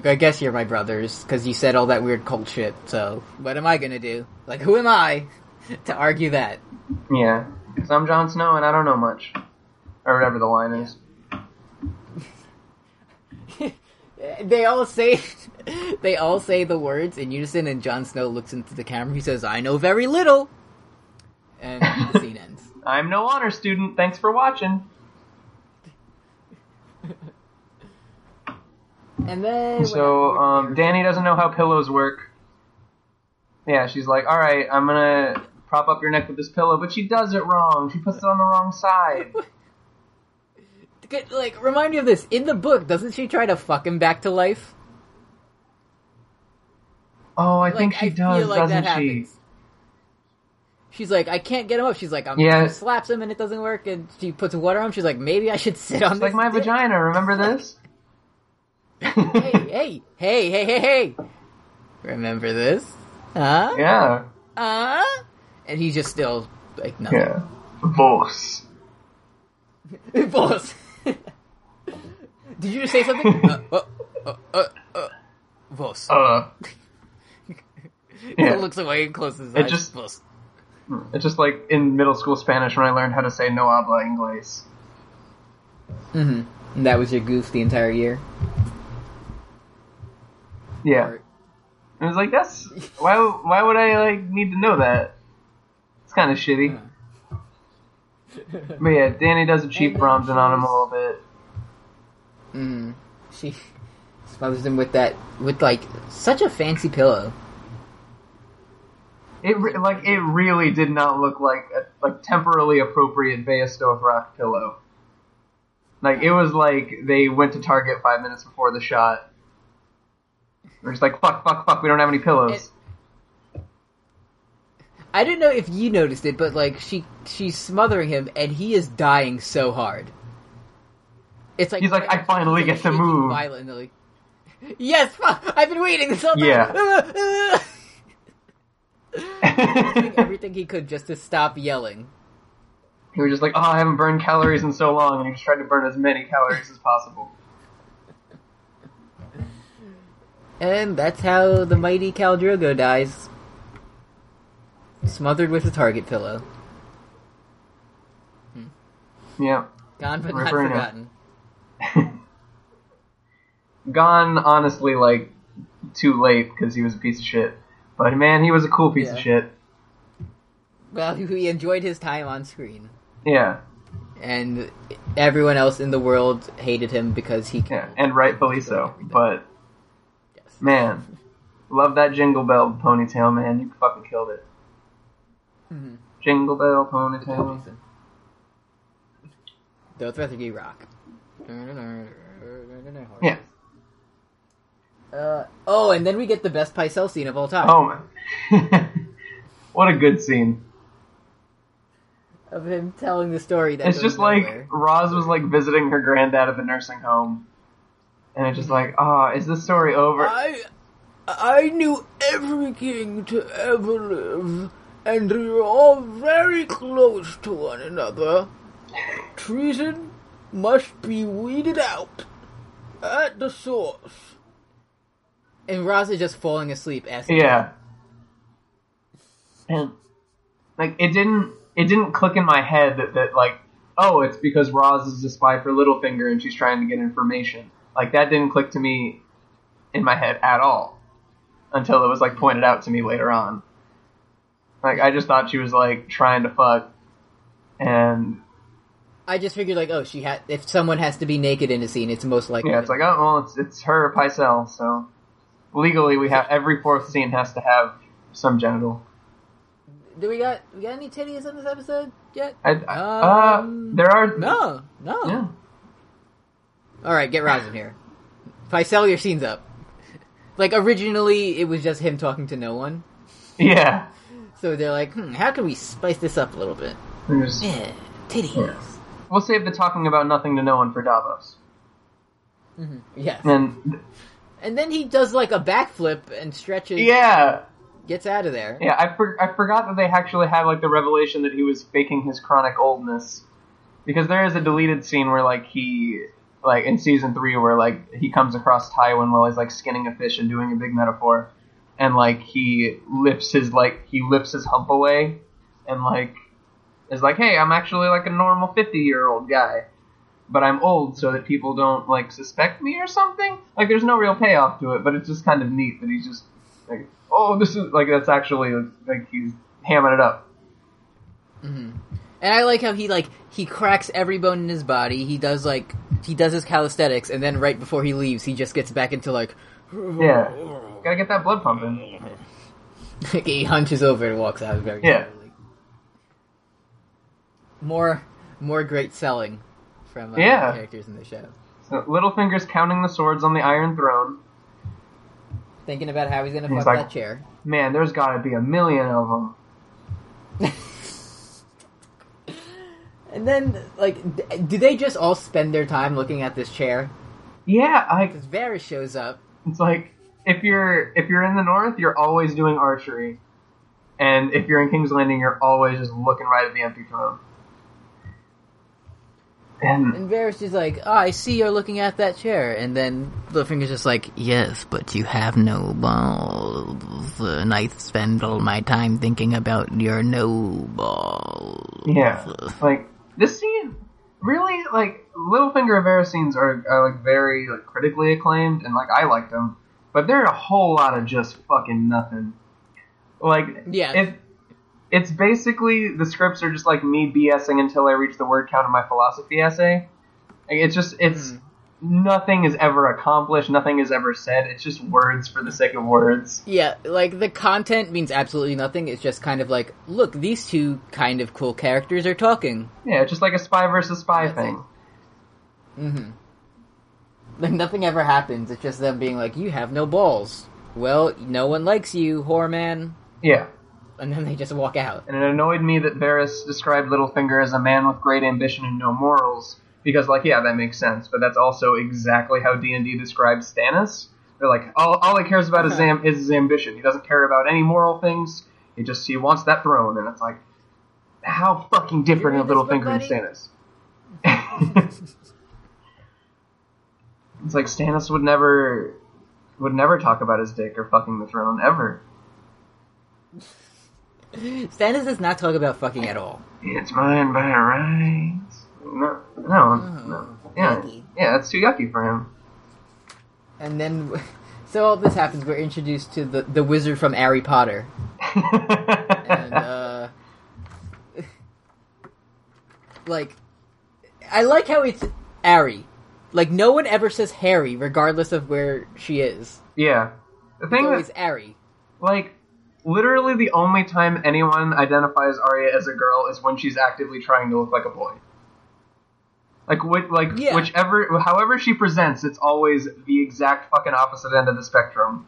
I guess you're my brothers cuz you said all that weird cult shit. So, what am I going to do? Like, who am I to argue that? yeah. So I'm Jon Snow, and I don't know much, or whatever the line is. they all say they all say the words in unison and Jon Snow looks into the camera he says I know very little and the scene ends I'm no honor student. Thanks for watching. And then So, um, Danny doesn't know how pillows work. Yeah, she's like, all right, I'm gonna prop up your neck with this pillow, but she does it wrong. She puts it on the wrong side. Like remind me of this in the book doesn't she try to fuck him back to life Oh, I like, think she I does, like doesn't she? happens she's like I can't get him up she's like I'm Yeah. slaps him and it doesn't work and she puts water on him she's like maybe I should sit on It's this like my dick." vagina. Remember this? Hey hey hey hey hey hey remember this huh yeah, uh and he's just still like nothing yeah. Boss. Boss. Did you just say something? uh, uh, uh, uh, uh, Boss. Uh, He yeah. looks away and closes his It eyes. just- Boss. it's just like in middle school Spanish when I learned how to say no habla inglés. Mm-hmm. And that was your goof the entire year. Yeah. Or- I was like, that's why. Why would I like need to know that? It's kind of shitty. But yeah, Danny does a cheap And on him a little bit. Mm. She smothers him with that with like such a fancy pillow. It re- like it really did not look like a like temporally appropriate Vaes Dothrak pillow. Like it was like they went to Target five minutes before the shot. They're just like fuck, fuck, fuck. We don't have any pillows. I don't know if you noticed it, but like she she's smothering him and he is dying so hard. It's like He's like, "I finally get to move." violently. Yes, fuck, I've been waiting this whole time. Yeah. doing everything he could just to stop yelling. He was just like, oh, I haven't burned calories in so long, and he just tried to burn as many calories as possible. And that's how the mighty Khal Drogo dies. Smothered with a target pillow. Hmm. Yeah. Gone but not forgotten. Gone, honestly, like, too late because he was a piece of shit. But man, he was a cool piece of shit. Well, he enjoyed his time on screen. Yeah, And everyone else in the world hated him because he yeah, and rightfully so. But. Man, love that jingle bell ponytail, man. You fucking killed it. Mhm. Jingle bell ponytail. Dothraki rock. Yeah. Uh, oh, and then we get the best Pycelle scene of all time. Oh man, what a good scene. Of him telling the story that It's just like. Ros was like visiting her granddad at the nursing home, and it's just like, ah, is this story over? I I knew every king to ever live, and we were all very close to one another. Treason must be weeded out at the source. And Ros is just falling asleep asking. Yeah. And like it didn't it didn't click in my head that, that like oh it's because Ros is a spy for Littlefinger and she's trying to get information. Like that didn't click to me in my head at all until it was like pointed out to me later on. Like I just thought she was like trying to fuck and I just figured like, oh, she had. If someone has to be naked in a scene, it's most likely. yeah, it's like oh well it's it's her Pycelle, so legally we have every fourth scene has to have some genital. Do we got we got any titties in this episode yet? I, I- uh, Um, there are No, no. Yeah. All right, get Ros in here. sell your scene's up. Like originally, it was just him talking to no one. Yeah. So they're like, hmm, how can we spice this up a little bit? There's- Yeah, titties. Yeah. We'll save the talking about nothing to no one for Davos. Yes. And And then he does like a backflip and stretches. yeah, Gets out of there. yeah, I, for, I forgot that they actually had like the revelation that he was faking his chronic oldness, because there is a deleted scene where like he like in season three where like he comes across Tywin while he's like skinning a fish and doing a big metaphor, and like he lifts his like he lifts his hump away, and like is like, hey, I'm actually like a normal fifty year old guy. But I'm old, so that people don't like suspect me or something. Like, there's no real payoff to it, but it's just kind of neat that he's just like, oh, this is like that's actually like he's hamming it up. Mm-hmm. And I like how he like he cracks every bone in his body. He does like he does his calisthenics, and then right before he leaves, he just gets back into like Yeah, gotta get that blood pumping. he hunches over and walks out very Yeah. slowly. More more great selling from uh, Yeah. characters in the show. So Littlefinger's counting the swords on the Iron Throne. Thinking about how he's gonna He's fuck like- that chair. Man, there's got to be a million of them. And then, like, d- do they just all spend their time looking at this chair? Yeah, I, Because Varys shows up. it's like if you're if you're in the North, you're always doing archery, and if you're in King's Landing, you're always just looking right at the empty throne. And And Varys is like, oh, I see you're looking at that chair. And then Littlefinger's just like, yes, but you have no balls. And I spend all my time thinking about your no balls. Yeah, like this scene, really like Littlefinger Varys scenes are, are like very like critically acclaimed, and like I like them, but they're a whole lot of just fucking nothing. Like, Yeah. it, it's basically the scripts are just like me BSing until I reach the word count in my philosophy essay. It's just it's hmm. Nothing is ever accomplished, nothing is ever said. It's just words for the sake of words. Yeah, like the content means absolutely nothing. It's just kind of like, look, these two kind of cool characters are talking. Yeah, just like a spy versus spy That's thing. Mm-hmm. Like nothing ever happens. It's just them being like, you have no balls. Well, no one likes you, whore man. Yeah. And then they just walk out. and it annoyed me that Varys described Littlefinger as a man with great ambition and no morals. Because, like, yeah, that makes sense, but that's also exactly how D and D describes Stannis. They're like, all, all he cares about is, am- is his ambition. He doesn't care about any moral things. He just he wants that throne, and it's like, how fucking different are read this Littlefinger and? Stannis? it's like Stannis would never would never talk about his dick or fucking the throne ever. Stannis does not talk about fucking at all. It's mine by rights. No, no, no. Yeah, yucky. yeah, that's too yucky for him. And then, so all this happens. We're introduced to the the wizard from Harry Potter, and uh, like, I like how it's Harry. Like no one ever says Harry, regardless of where she is. yeah, the thing is, Harry. like, literally the only time anyone identifies Arya as a girl is when she's actively trying to look like a boy. Like, which, like Yeah. whichever, however she presents, it's always the exact fucking opposite end of the spectrum.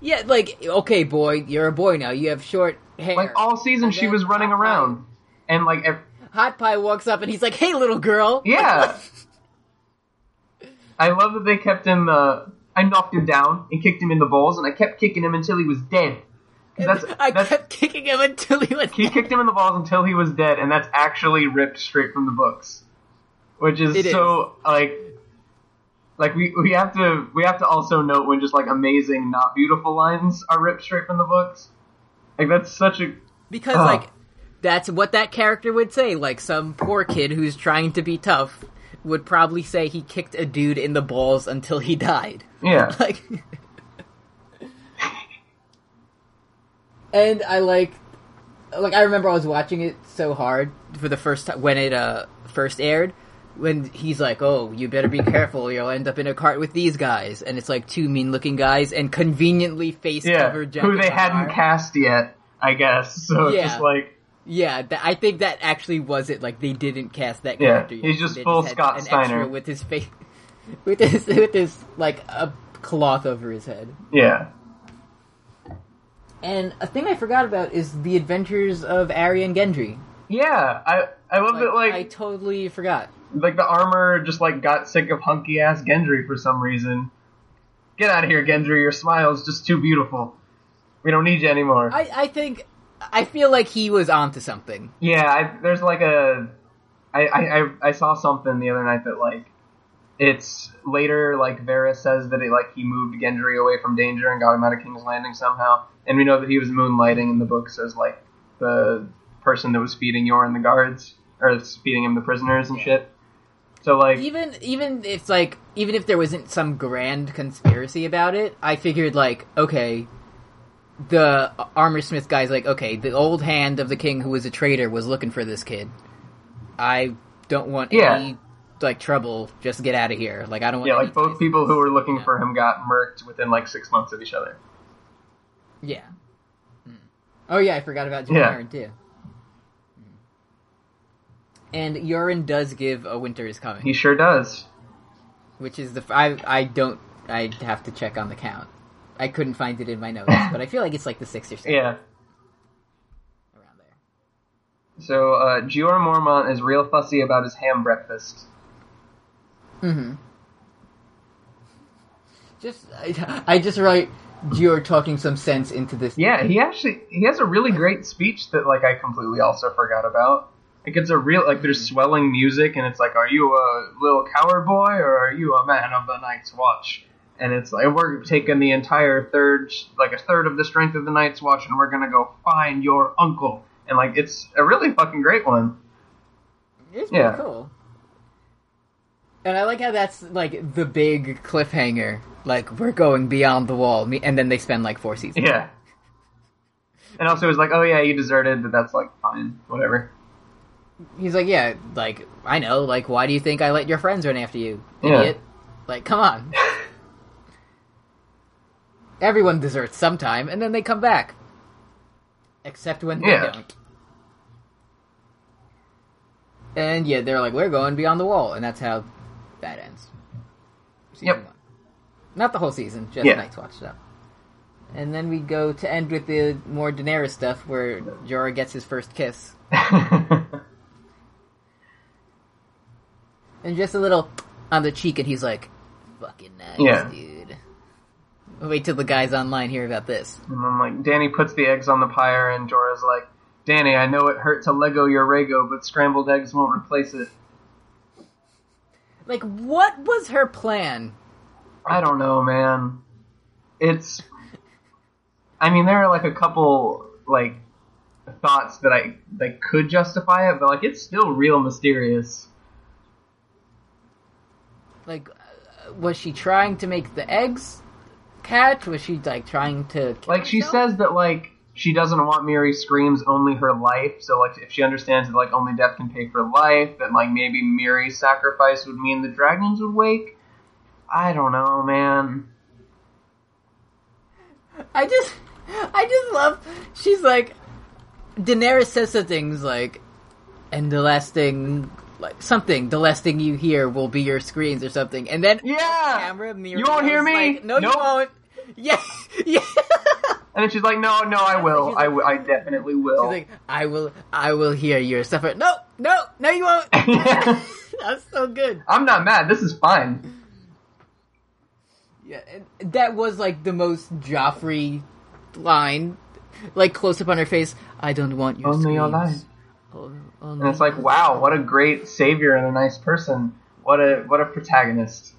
Yeah, like okay, boy, you're a boy now. You have short hair. Like all season, she was running Hot around, and like, ev- Hot Pie walks up and he's like, "Hey, little girl." yeah. I love that they kept him. Uh, I knocked him down and kicked him in the balls, and I kept kicking him until he was dead. That's, I that's, kept kicking him until he was. he kicked him in the balls until he was dead, and that's actually ripped straight from the books, which is It so like, like we we have to we have to also note when just like amazing not beautiful lines are ripped straight from the books. Like that's such a because Oh. like that's what that character would say. Like some poor kid who's trying to be tough would probably say he kicked a dude in the balls until he died. yeah Like, and I like, like I remember I was watching it so hard for the first time when it uh first aired. When he's like, "Oh, you better be careful! You'll end up in a cart with these guys," and it's like two mean-looking guys and conveniently face covered yeah who they hadn't cast yet, I guess. So it's Yeah. just like Yeah, th- I think that actually was it. Like they didn't cast that Yeah, character. yet. he's just They full had Scott Steiner. with his face, with his with his like a cloth over his head. yeah And a thing I forgot about is the adventures of Arya and Gendry. yeah. I I love Like, that like I totally forgot. like the armor just like got sick of hunky ass Gendry for some reason. Get out of here, Gendry. Your smile's just too beautiful. We don't need you anymore. I I think I feel like he was onto something. yeah, I, there's like a. I, I, I- I saw something the other night that like it's later like Varys says that it like he moved Gendry away from danger and got him out of King's Landing somehow, and we know that he was moonlighting in the books as like the person that was feeding Yoren the guards or feeding him the prisoners and shit. So like Even even if like even if there wasn't some grand conspiracy about it, I figured like okay, the armor smith guy's like okay, the old hand of the king who was a traitor was looking for this kid. I don't want Yeah. any like trouble. Just get out of here. Like I don't want. yeah, any like both ties. people who were looking Yeah. for him got murked within like six months of each other. Yeah. Hmm. Oh yeah, I forgot about Yeah. Jaren too. Hmm. And Yoren does give a winter is coming. He sure does. which is the I I don't I have to check on the count. I couldn't find it in my notes, but I feel like it's like the sixth or seventh Yeah. around there. So uh, Jeor Mormont is real fussy about his ham breakfast. Mm-hmm. Just I, I just write you're talking some sense into this. Yeah, he actually he has a really great speech that like I completely also forgot about. Like it's a real like there's swelling music and it's like, are you a little coward boy or are you a man of the Night's Watch? And it's like we're taking the entire third, like a third of the strength of the Night's Watch, and we're gonna go find your uncle. And like it's a really fucking great one. It's pretty Yeah. cool. And I like how that's like the big cliffhanger. Like we're going beyond the wall, and then they spend like four seasons. Yeah. And also it's like, oh yeah, you deserted, but that's like fine, whatever. He's like, yeah, like I know. Like, why do you think I let your friends run after you, Yeah. idiot? Like, come on. Everyone deserts sometime, and then they come back. Except when they Yeah. don't. And yeah, they're like, we're going beyond the wall, and that's how that ends. Season Yep. one. Not the whole season, just Yeah. Night's Watch stuff. And then we go to end with the more Daenerys stuff, where Jorah gets his first kiss. And just a little on the cheek, and he's like, fucking nice, Yeah. dude. Wait till the guys online hear about this. And then like Danny puts the eggs on the pyre, and Jorah's like, "Danny, I know it hurt to Lego your Rego, but scrambled eggs won't replace it." Like, what was her plan? I don't know, man. It's. I mean, there are like a couple like thoughts that I that could justify it, but like it's still real mysterious. Like, uh, was she trying to make the eggs catch? Was she like trying to? Like she herself? says that like she doesn't want Mirri screams only her life. So like if she understands that like only death can pay for life, that like maybe Mirri's sacrifice would mean the dragons would wake. I don't know, man. I just, I just love. She's like, Daenerys says the things like, and the last thing, like something, the last thing you hear will be your screams or something, and then Yeah. camera mirror. You won't hear me? Like, no, Nope. you won't. Yeah, yeah. And then she's like, no, no, I will. I, like- w- I definitely will. She's like, I will, I will hear your suffer. No, no, no, you won't. That's so good. I'm not mad. This is fine. Yeah, and that was like the most Joffrey line, like close up on her face. I don't want your Only your screams. life. Oh, only And it's like, wow, what a great savior and a nice person. What a what a protagonist.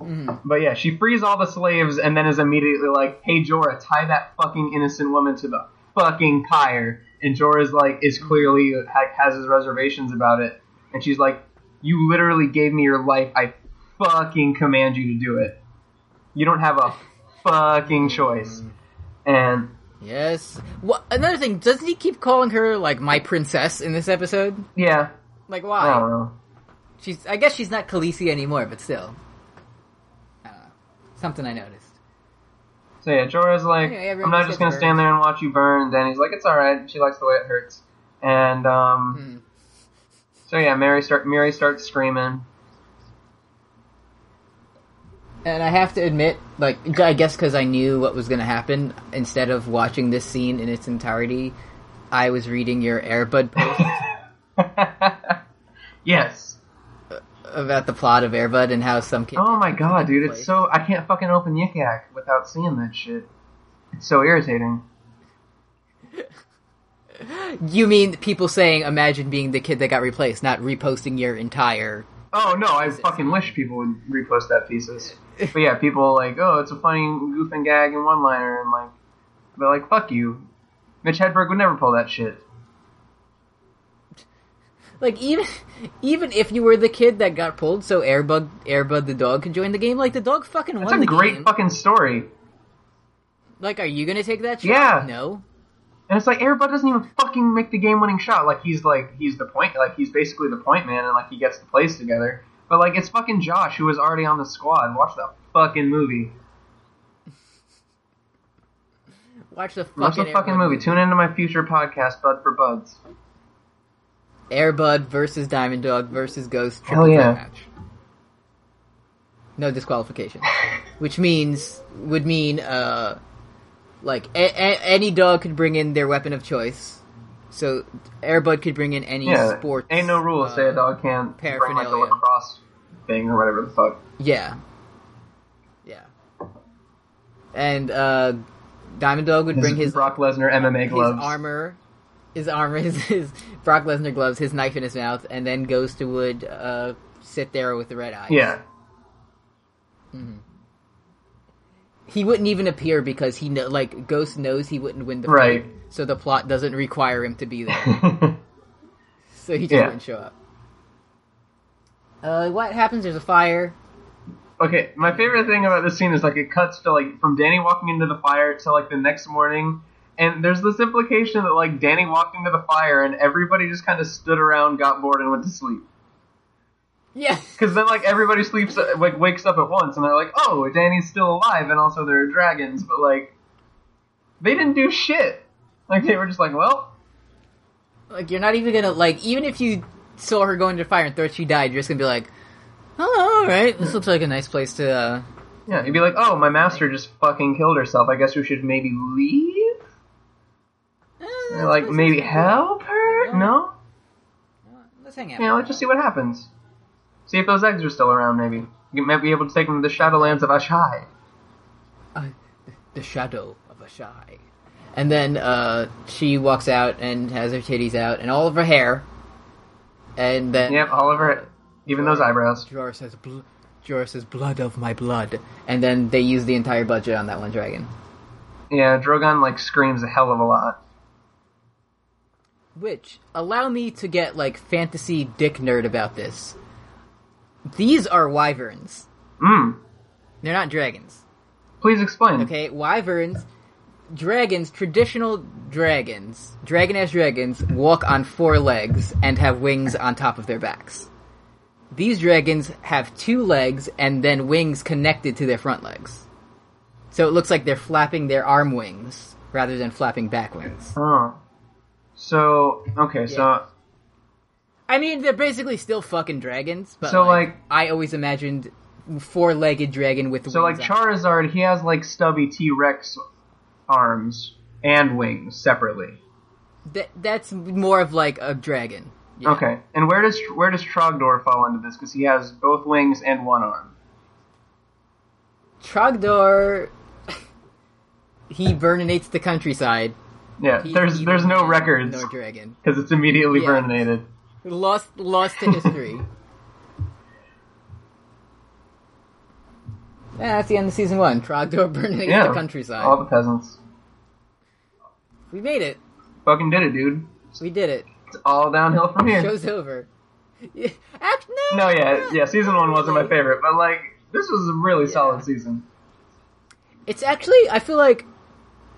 Mhm. But yeah, she frees all the slaves and then is immediately like, "Hey Jorah, tie that fucking innocent woman to the fucking pyre." And Jorah's like, is clearly has his reservations about it, and she's like, "You literally gave me your life. I fucking command you to do it. You don't have a fucking choice." And Yes. What? Another thing, doesn't he keep calling her like my princess in this episode? yeah, Like I why? don't know. She's. I guess she's not Khaleesi anymore, but still. I don't know. Something I noticed. So yeah, Jorah's like, Anyway, I'm not just gonna burned. stand there and watch you burn. And Danny's like, it's alright. She likes the way it hurts. And um, Hmm. so yeah, Mirri start Mirri starts screaming. And I have to admit, like, I guess because I knew what was going to happen, instead of watching this scene in its entirety, I was reading your Airbud post yes. About the plot of Airbud and how some kid. Oh my god, dude, it's so I can't fucking open Yik Yak without seeing that shit. It's so irritating. You mean people saying, "Imagine being the kid that got replaced," not reposting your entire. Oh no, I fucking wish people would repost that thesis. But yeah, people like, oh, it's a funny goof and gag and one liner, and like, they're like, fuck you. Mitch Hedberg would never pull that shit. Like even even if you were the kid that got pulled, so Airbud Airbud the dog could join the game, like the dog fucking It's won a the great game. fucking story. Like, are you gonna take that shot? Yeah. No. And it's like Airbud doesn't even fucking make the game winning shot. Like he's like he's the point like he's basically the point man and like he gets the plays together. But like it's fucking Josh who was already on the squad. Watch the fucking movie. Watch the fucking, Watch the fucking Airbud movie. Tune into my future podcast, Bud for Buds. Airbud versus Diamond Dog versus Ghost triple yeah. threat match. No disqualification, which means would mean uh, like a- a- any dog could bring in their weapon of choice. So Airbud could bring in any Yeah. sports. Ain't no rule to say a uh, dog can't bring like a lacrosse thing or whatever the fuck. Yeah, yeah. And uh, Diamond Dog would His bring his Brock Lesnar MMA his gloves. armor, his armor, his, his Brock Lesnar gloves, his knife in his mouth, and then Ghost would uh, sit there with the red eyes. Yeah. he wouldn't even appear because he know, like Ghost knows he wouldn't win the Right. fight, so the plot doesn't require him to be there. so he just Yeah. wouldn't show up. Uh, what happens? There's a fire. Okay, my favorite thing about this scene is like it cuts to like from Danny walking into the fire to like the next morning, and there's this implication that like Danny walked into the fire and everybody just kind of stood around, got bored, and went to sleep. Yeah, Because then like everybody sleeps, like wakes up at once, and they're like, "Oh, Danny's still alive," and also there are dragons, but like they didn't do shit. Like they were just like, "Well, like you're not even gonna like even if you saw her go into the fire and thought she died, you're just gonna be like, oh, all right, this looks like a nice place to. uh yeah," you'd be like, "Oh, my master just fucking killed herself. I guess we should maybe leave." Like maybe help her? No. Let's hang out. Yeah, let's just see what happens. See if those eggs are still around, maybe. You might be able to take them to the Shadowlands of Asshai. the shadow of Asshai. And then uh, she walks out and has her titties out and all of her hair. And then Yep, all over, even those eyebrows. Jorah says, bl- Jorah says, blood of my blood. And then they use the entire budget on that one dragon. Yeah, Drogon like screams a hell of a lot. Which, allow me to get, like, fantasy dick nerd about this. These are wyverns. Mm. They're not dragons. Please explain. Okay, wyverns, dragons, traditional dragons, dragon as dragons, walk on four legs and have wings on top of their backs. These dragons have two legs and then wings connected to their front legs. So it looks like they're flapping their arm wings rather than flapping back wings. Oh. So okay, so I mean, they're basically still fucking dragons, but So, like, like- I always imagined four-legged dragon with so like. Charizard, he has like stubby T Rex arms and wings separately. That, that's more of like a dragon. Yeah. Okay, and where does where does Trogdor fall into this? Because he has both wings and one arm. Trogdor, he burninates the countryside. Yeah, He- there's he- there's no records No dragon. because it's immediately Yeah. burninated. Lost, lost to history. yeah, that's the end of season one. Trogdor burninates Yeah, the countryside. all the peasants. We made it. Fucking did it, dude. We did it. It's all downhill from here. Show's over. Yeah, act, no, No, yeah, yeah. Season one wasn't my favorite, but like this was a really Yeah. solid season. It's actually I feel like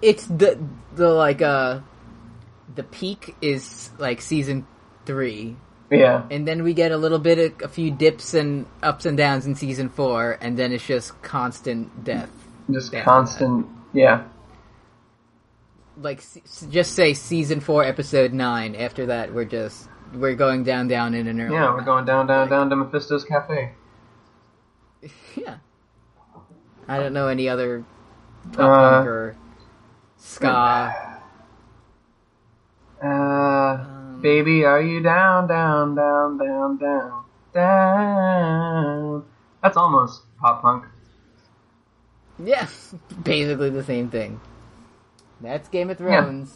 it's the the like uh the peak is like season three, Yeah, and then we get a little bit of a few dips and ups and downs in season four, and then it's just constant death. just Yeah. constant. Yeah, Like just say season four, episode nine. After that, we're just we're going down, down in an early. yeah. We're going down, down, down to Mephisto's cafe. Yeah. I don't know any other pop Uh, or ska. Uh, Um, baby, are you down, down, down, down, down, down? That's almost pop punk. Yeah, basically the same thing. That's Game of Thrones.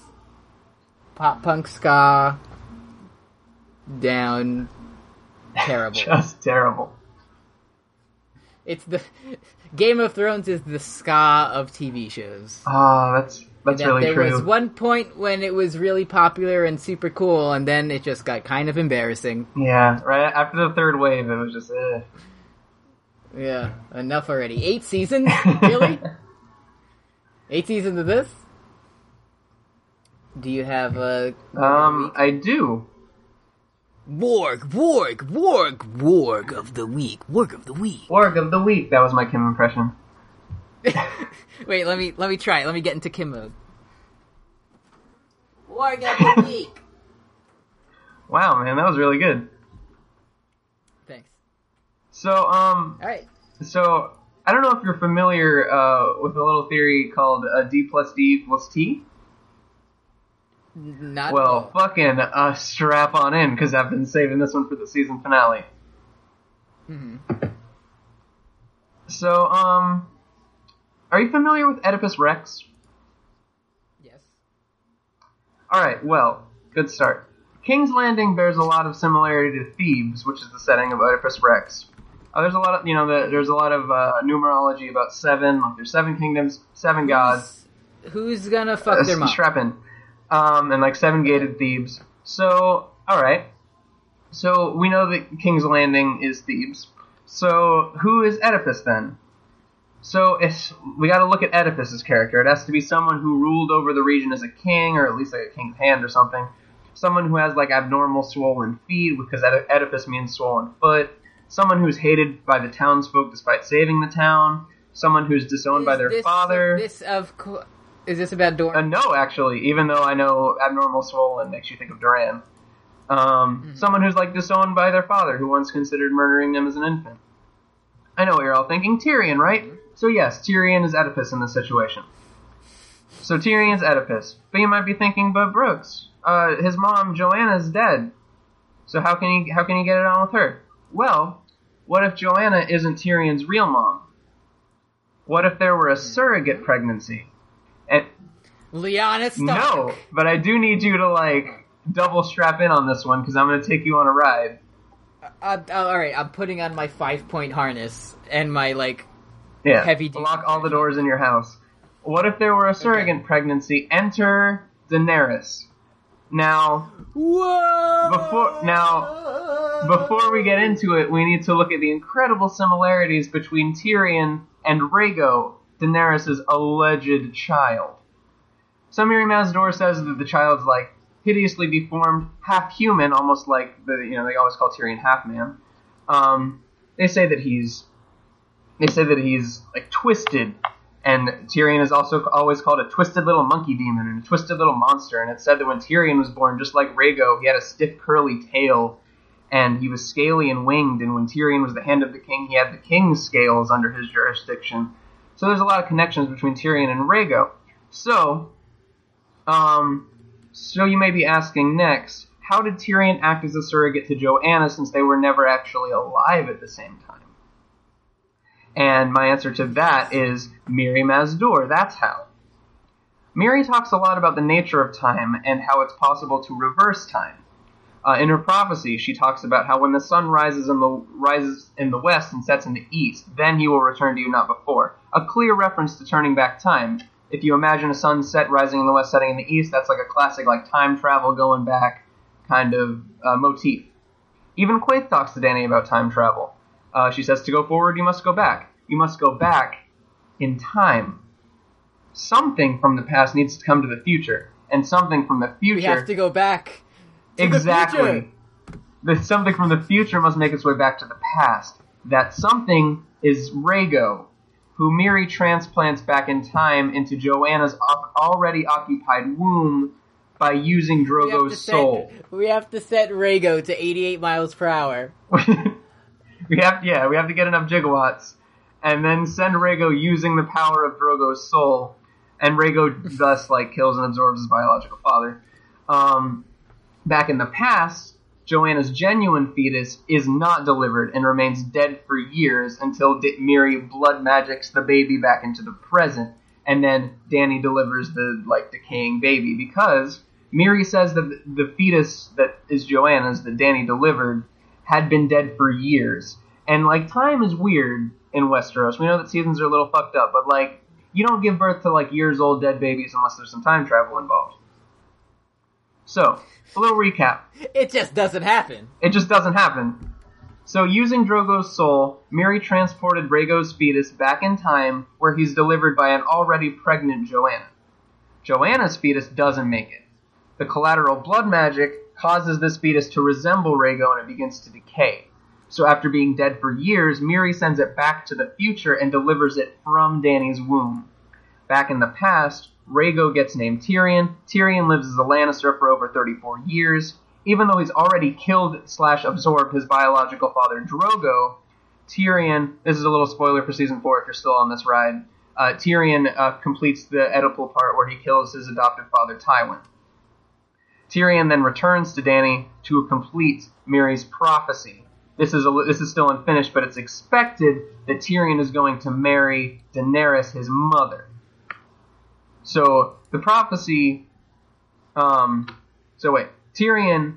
Pop punk ska. Down. Terrible. Just terrible. it's the Game of Thrones is the ska of TV shows. Ah, that's that's that really there true. was one point when it was really popular and super cool, and then it just got kind of embarrassing. Yeah, right after the third wave, it was just. Eh. Yeah, enough already. Eight seasons? Really? Eight seasons of this? Do you have a Um, I do. Warg, Warg, Warg, Warg of the week, Warg of the week. Org of the week. That was my Kim impression. Wait, let me let me try. it. Let me get into Kim mode. Warg of the week. Wow, man, that was really good. Thanks. So, um, All right. so I don't know if you're familiar uh, with a little theory called uh, D plus D equals T. Not Well, fucking uh, strap on in because I've been saving this one for the season finale. Mhm. So, um, are you familiar with Oedipus Rex? yes. All right, well, good start. King's Landing bears a lot of similarity to Thebes, which is the setting of Oedipus Rex. Uh, there's a lot of, you know, the, there's a lot of uh, numerology about seven. Like there's seven kingdoms, seven gods. Who's gonna fuck Uh, their mom? strap in. Um, and like seven gated Thebes. So, all right. So we know that King's Landing is Thebes. So who is Oedipus then? So it's we got to look at Oedipus's character. It has to be someone who ruled over the region as a king, or at least like a king's hand or something. Someone who has like abnormal swollen feet, because Oedipus means swollen foot. Someone who's hated by the townsfolk despite saving the town. Someone who's disowned by their this- father. This of co- is this about Dorn? Uh, no, actually, even though I know abnormal swollen makes you think of Doran. Um, Someone who's like disowned by their father, who once considered murdering them as an infant. I know what you're all thinking. Tyrion, right? So yes, Tyrion is Oedipus in this situation. So Tyrion's Oedipus. But you might be thinking, but Brooks, uh, his mom Joanna's dead. So how can he how can he get it on with her? Well, what if Joanna isn't Tyrion's real mom? What if there were a surrogate pregnancy? And Lyanna Stark. No, but I do need you to like double strap in on this one because I'm going to take you on a ride. Uh, uh, all right, I'm putting on my five point harness and my like. Yeah, Heavy duty lock all the doors in your house. What if there were a surrogate pregnancy? Enter Daenerys. Now, Whoa! Before- now, before we get into it, we need to look at the incredible similarities between Tyrion and Rhaego, Daenerys' alleged child. So Mirri Maz Duur says that the child's like hideously deformed, half human, almost like the you know they always call Tyrion half man. Um, they say that he's they say that he's like twisted, and Tyrion is also always called a twisted little monkey demon and a twisted little monster. And it's said that when Tyrion was born, just like Rhaego, he had a stiff curly tail, and he was scaly and winged. And when Tyrion was the hand of the king, he had the king's scales under his jurisdiction. So there's a lot of connections between Tyrion and Rhaego. So, um, so you may be asking next, how did Tyrion act as a surrogate to Joanna since they were never actually alive at the same time? And my answer to that is Mirri Maz Duur. That's how. Mirri talks a lot about the nature of time and how it's possible to reverse time. Uh, in her prophecy, she talks about how when the sun rises in the rises in the west and sets in the east, then he will return to you, not before. A clear reference to turning back time. If you imagine a sunset rising in the west, setting in the east, that's like a classic like time travel going back kind of uh, motif. Even Quaithe talks to Dany about time travel. Uh, she says, To go forward, you must go back. You must go back in time. Something from the past needs to come to the future, and something from the future. We have to go back. to exactly. The something from the future must make its way back to the past. That something is Rhaego, who Mirri transplants back in time into Joanna's already occupied womb by using We have, to Drogo's soul. we have to set Rhaego to 88 miles per hour. we have yeah, we have to get enough gigawatts, and then send Rhaego using the power of Drogo's soul, and Rhaego thus like kills and absorbs his biological father. Um, back in the past, Joanna's genuine fetus is not delivered and remains dead for years until Mirri blood magics the baby back into the present, and then Dany delivers the like decaying baby because Mirri says that the fetus that is Joanna's that Dany delivered had been dead for years. And like time is weird in Westeros. We know that seasons are a little fucked up, but like you don't give birth to like years old dead babies unless there's some time travel involved. So, a little recap. It just doesn't happen. It just doesn't happen. So, using Drogo's soul, Mirri transported Rhaego's fetus back in time where he's delivered by an already pregnant Joanna. Joanna's fetus doesn't make it. The collateral blood magic causes this fetus to resemble Rhaego and it begins to decay. So, after being dead for years, Mirri sends it back to the future and delivers it from Dany's womb. Back in the past, Rhaego gets named Tyrion. Tyrion lives as a Lannister for over 34 years. Even though he's already killed slash absorbed his biological father Drogo, Tyrion, this is a little spoiler for season 4 if you're still on this ride, uh, Tyrion uh, completes the Oedipal part where he kills his adoptive father Tywin. Tyrion then returns to Dany to complete Mirri's prophecy. This is a, this is still unfinished, but it's expected that Tyrion is going to marry Daenerys, his mother. So the prophecy. Um. So wait, Tyrion.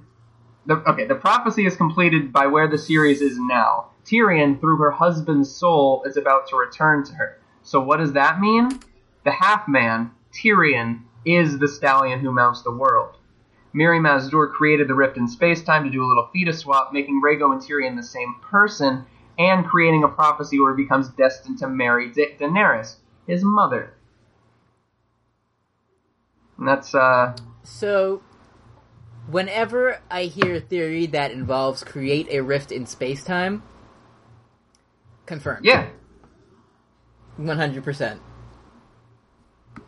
The, okay, the prophecy is completed by where the series is now. Tyrion, through her husband's soul, is about to return to her. So what does that mean? The half man, Tyrion, is the stallion who mounts the world. Mirri Maz Duur created the rift in space-time to do a little fetus swap, making Rhaego and Tyrion the same person, and creating a prophecy where he becomes destined to marry Da- Daenerys, his mother. And that's uh So, whenever I hear a theory that involves create a rift in space time, confirmed. yeah. 100%.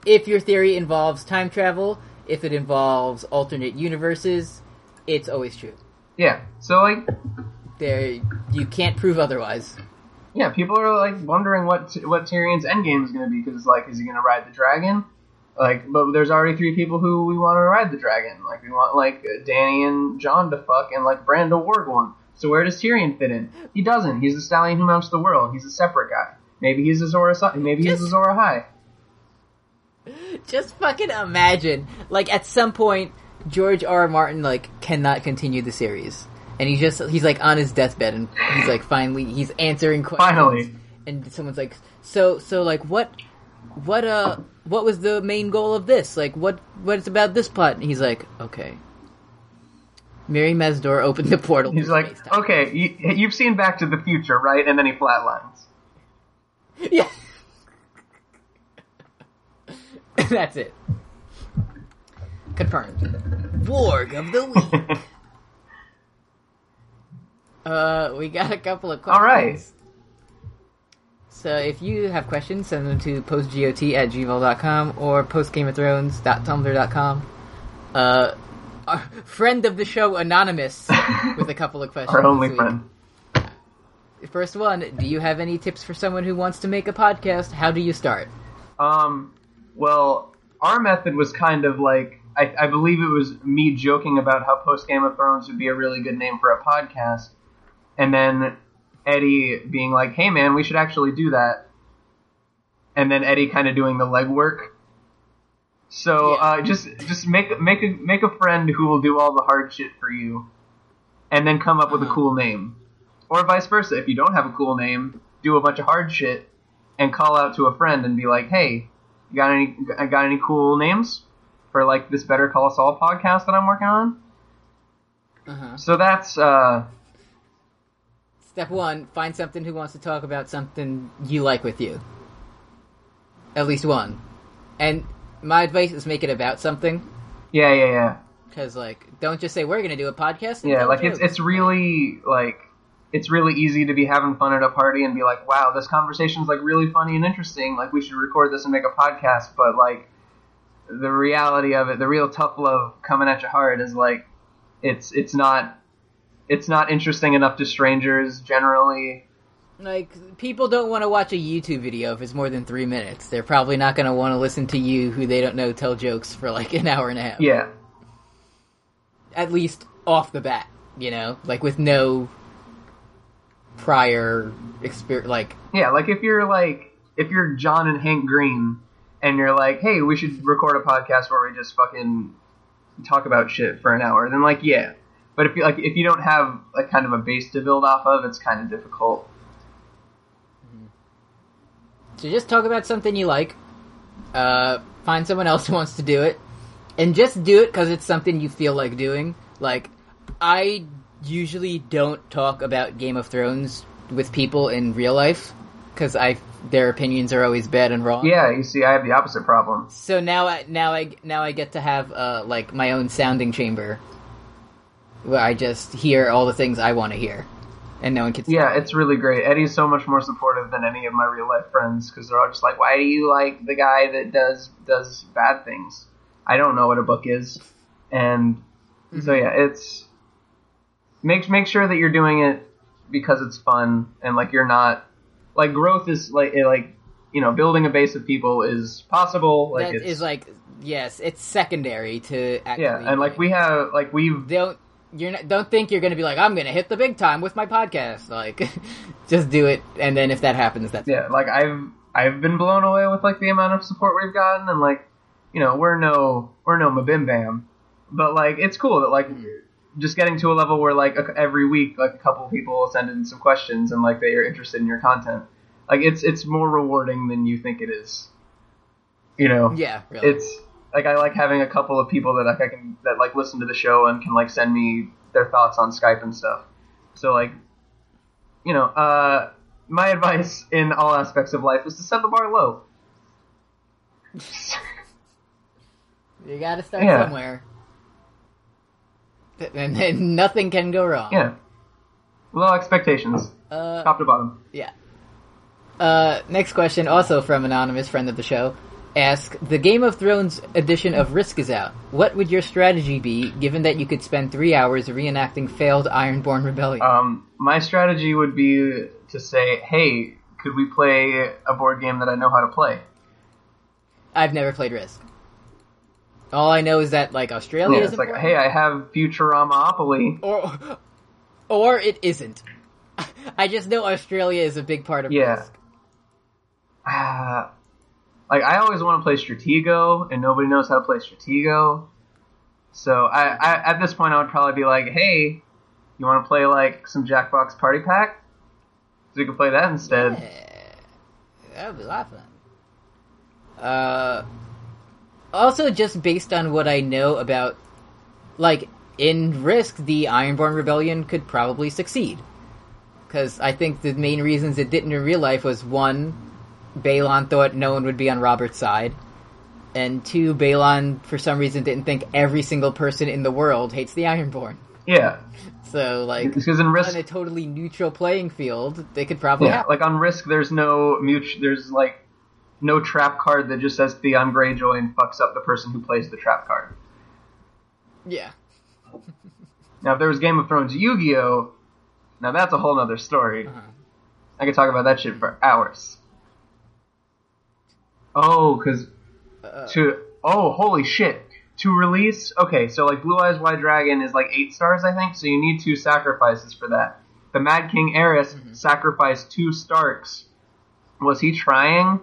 If your theory involves time travel, if it involves alternate universes, it's always true. Yeah. So like There, you can't prove otherwise. yeah, people are like wondering what what Tyrion's endgame is going to be because like is he going to ride the dragon? Like, but there's already three people who we want to ride the dragon. Like, we want like Dany and Jon to fuck, and like Bran to warg one. So where does Tyrion fit in? He doesn't. He's the stallion who mounts the world. He's a separate guy. Maybe he's Azor. Maybe he's Just- Azor Ahai. Just fucking imagine, like at some point, George R. R. Martin like cannot continue the series, and he's just he's like on his deathbed, and he's like finally he's answering questions. Finally. and someone's like, so so like what what uh what was the main goal of this? Like what what's about this plot? And he's like, okay. Mirri Maz Duur opened the portal. He's like, okay, you, you've seen Back to the Future, right? And then he flatlines. Yeah. That's it. Confirmed. Warg of the week. Uh, we got a couple of questions. All right. So if you have questions, send them to postgot at gmail.com or postgameofthrones.tumblr.com. Uh, our friend of the show, Anonymous, with a couple of questions. Our only friend. First one, do you have any tips for someone who wants to make a podcast? How do you start? Um, well, our method was kind of like I, I believe it was me joking about how post Game of Thrones would be a really good name for a podcast, and then Eddie being like, "Hey, man, we should actually do that," and then Eddie kind of doing the legwork. So Yeah. uh, just just make make a make a friend who will do all the hard shit for you, and then come up with a Uh-huh. cool name, or vice versa. If you don't have a cool name, do a bunch of hard shit and call out to a friend and be like, "Hey, you got any got any cool names for like this Better Call Saul podcast that I'm working on?" Uh-huh. So that's uh, Step one, find something who wants to talk about something you like with you. At least one. And my advice is make it about something. yeah, yeah, yeah, Because, like, don't just say, we're going to do a podcast. yeah. Like it's jokes." it's really like it's really easy to be having fun at a party and be like, "Wow, this conversation's like really funny and interesting. Like we should record this and make a podcast." But like the reality of it, the real tough love coming at your heart is like it's it's not it's not interesting enough to strangers generally. Like, people don't want to watch a YouTube video if it's more than three minutes. They're probably not going to want to listen to you, who they don't know, tell jokes for like an hour and a half. Yeah, At least off the bat, you know? Like, with no prior experience. Like, yeah. Like if you're like if you're John and Hank Green and you're like, "Hey, we should record a podcast where we just fucking talk about shit for an hour," then like, yeah. But if you like if you don't have like kind of a base to build off of, it's kind of difficult. So just talk about something you like. Uh, find someone else who wants to do it, and just do it because it's something you feel like doing. Like, I usually don't talk about Game of Thrones with people in real life because I their opinions are always bad and wrong. Yeah, you see, I have the opposite problem. So now I now I now I get to have uh, like my own sounding chamber where I just hear all the things I want to hear, and no one can. Yeah, it's really great. Eddie's so much more supportive than any of my real life friends because they're all just like, "Why do you like the guy that does does bad things?" I don't know what a book is, and so yeah, it's make make sure that you're doing it because it's fun and like you're not like growth is like it, like you know building a base of people is possible. Like That it's, is like yes, it's secondary to actually. yeah, and like we have like we've don't you're not, don't think you're going to be like I'm going to hit the big time with my podcast. Like, just do it, and then if that happens, that's yeah, like I've I've been blown away with like the amount of support we've gotten, and like you know we're no we're no MBMBaM, but like it's cool that like mm-hmm. Just getting to a level where like a, every week like a couple people will send in some questions and like they are interested in your content. Like it's it's more rewarding than you think it is. You know, yeah, really. it's like I like having a couple of people that like I can that like listen to the show and can like send me their thoughts on Skype and stuff. So like, you know, uh, my advice in all aspects of life is to set the bar low. you got to start Yeah. somewhere, and then nothing can go wrong. Yeah, low expectations, Uh, top to bottom. Yeah. Uh, next question, also from anonymous friend of the show. Ask the Game of Thrones edition of Risk is out. What would your strategy be, given that you could spend three hours reenacting failed Ironborn rebellion? Um, my strategy would be to say, hey, could we play a board game that I know how to play? I've never played Risk. All I know is that like Australia Yeah, it's like, hey, I have Futuramaopoly. or or it isn't. I just know Australia is a big part of Yeah. Risk. Ah, like I always want to play Stratego, and nobody knows how to play Stratego. So I, I at this point I would probably be like, hey, you want to play like some Jackbox Party Pack? So you can play that instead. Yeah, that would be a lot of fun. Uh, also, just based on what I know about, like, in Risk, the Ironborn Rebellion could probably succeed. Because I think the main reasons it didn't in real life was one, Balon thought no one would be on Robert's side, and two, Balon for some reason didn't think every single person in the world hates the Ironborn. Yeah, So, like, because in Risk, on a totally neutral playing field, they could probably yeah, have. like on Risk, there's no mutual, there's like no trap card that just says Theon Greyjoy and fucks up the person who plays the trap card. Yeah. Now, if there was Game of Thrones Yu-Gi-Oh, now that's a whole nother story. Uh-huh. I could talk about that shit for hours. Oh, because Uh, to oh holy shit to release okay so like blue eyes white dragon is like eight stars i think so you need two sacrifices for that the mad king Aerys sacrificed two starks was he trying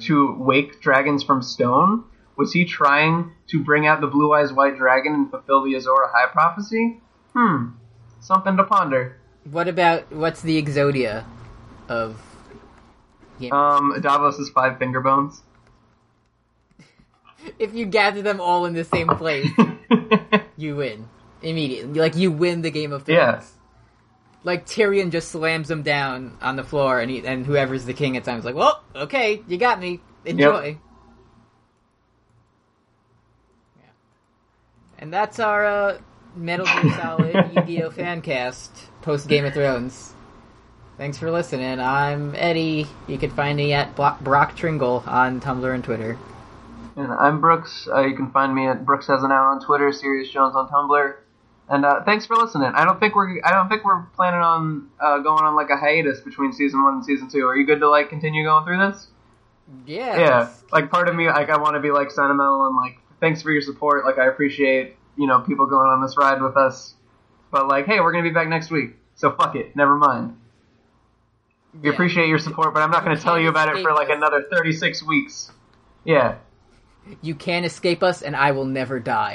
to wake dragons from stone was he trying to bring out the blue eyes white dragon and fulfill the Azor Ahai prophecy hmm something to ponder What about what's the Exodia of? Game? um davos's five finger bones if you gather them all in the same place, you win immediately. Like you win the Game of Thrones. Yeah. Like Tyrion just slams them down on the floor, and he, and whoever's the king at times like, well, okay, you got me. Enjoy. Yeah. And that's our uh, Metal Gear Solid Yu-Gi-Oh fan cast post Game of Thrones. Thanks for listening. I'm Eddie. You can find me at Brock Tringle on Tumblr and Twitter. And I'm Brooks. Uh, you can find me at Brooks Has an Out on Twitter, Sirius Jones on Tumblr. And uh, thanks for listening. I don't think we're I don't think we're planning on uh, going on like a hiatus between season one and season two. Are you good to like continue going through this? Yeah. Yeah. Like part of me, like I want to be like sentimental and like thanks for your support. Like I appreciate you know people going on this ride with us. But like, hey, we're gonna be back next week, so fuck it. Never mind. We Yeah. appreciate your support, but I'm not gonna tell you about it for like another 36 weeks. Yeah. You can't escape us, and I will never die.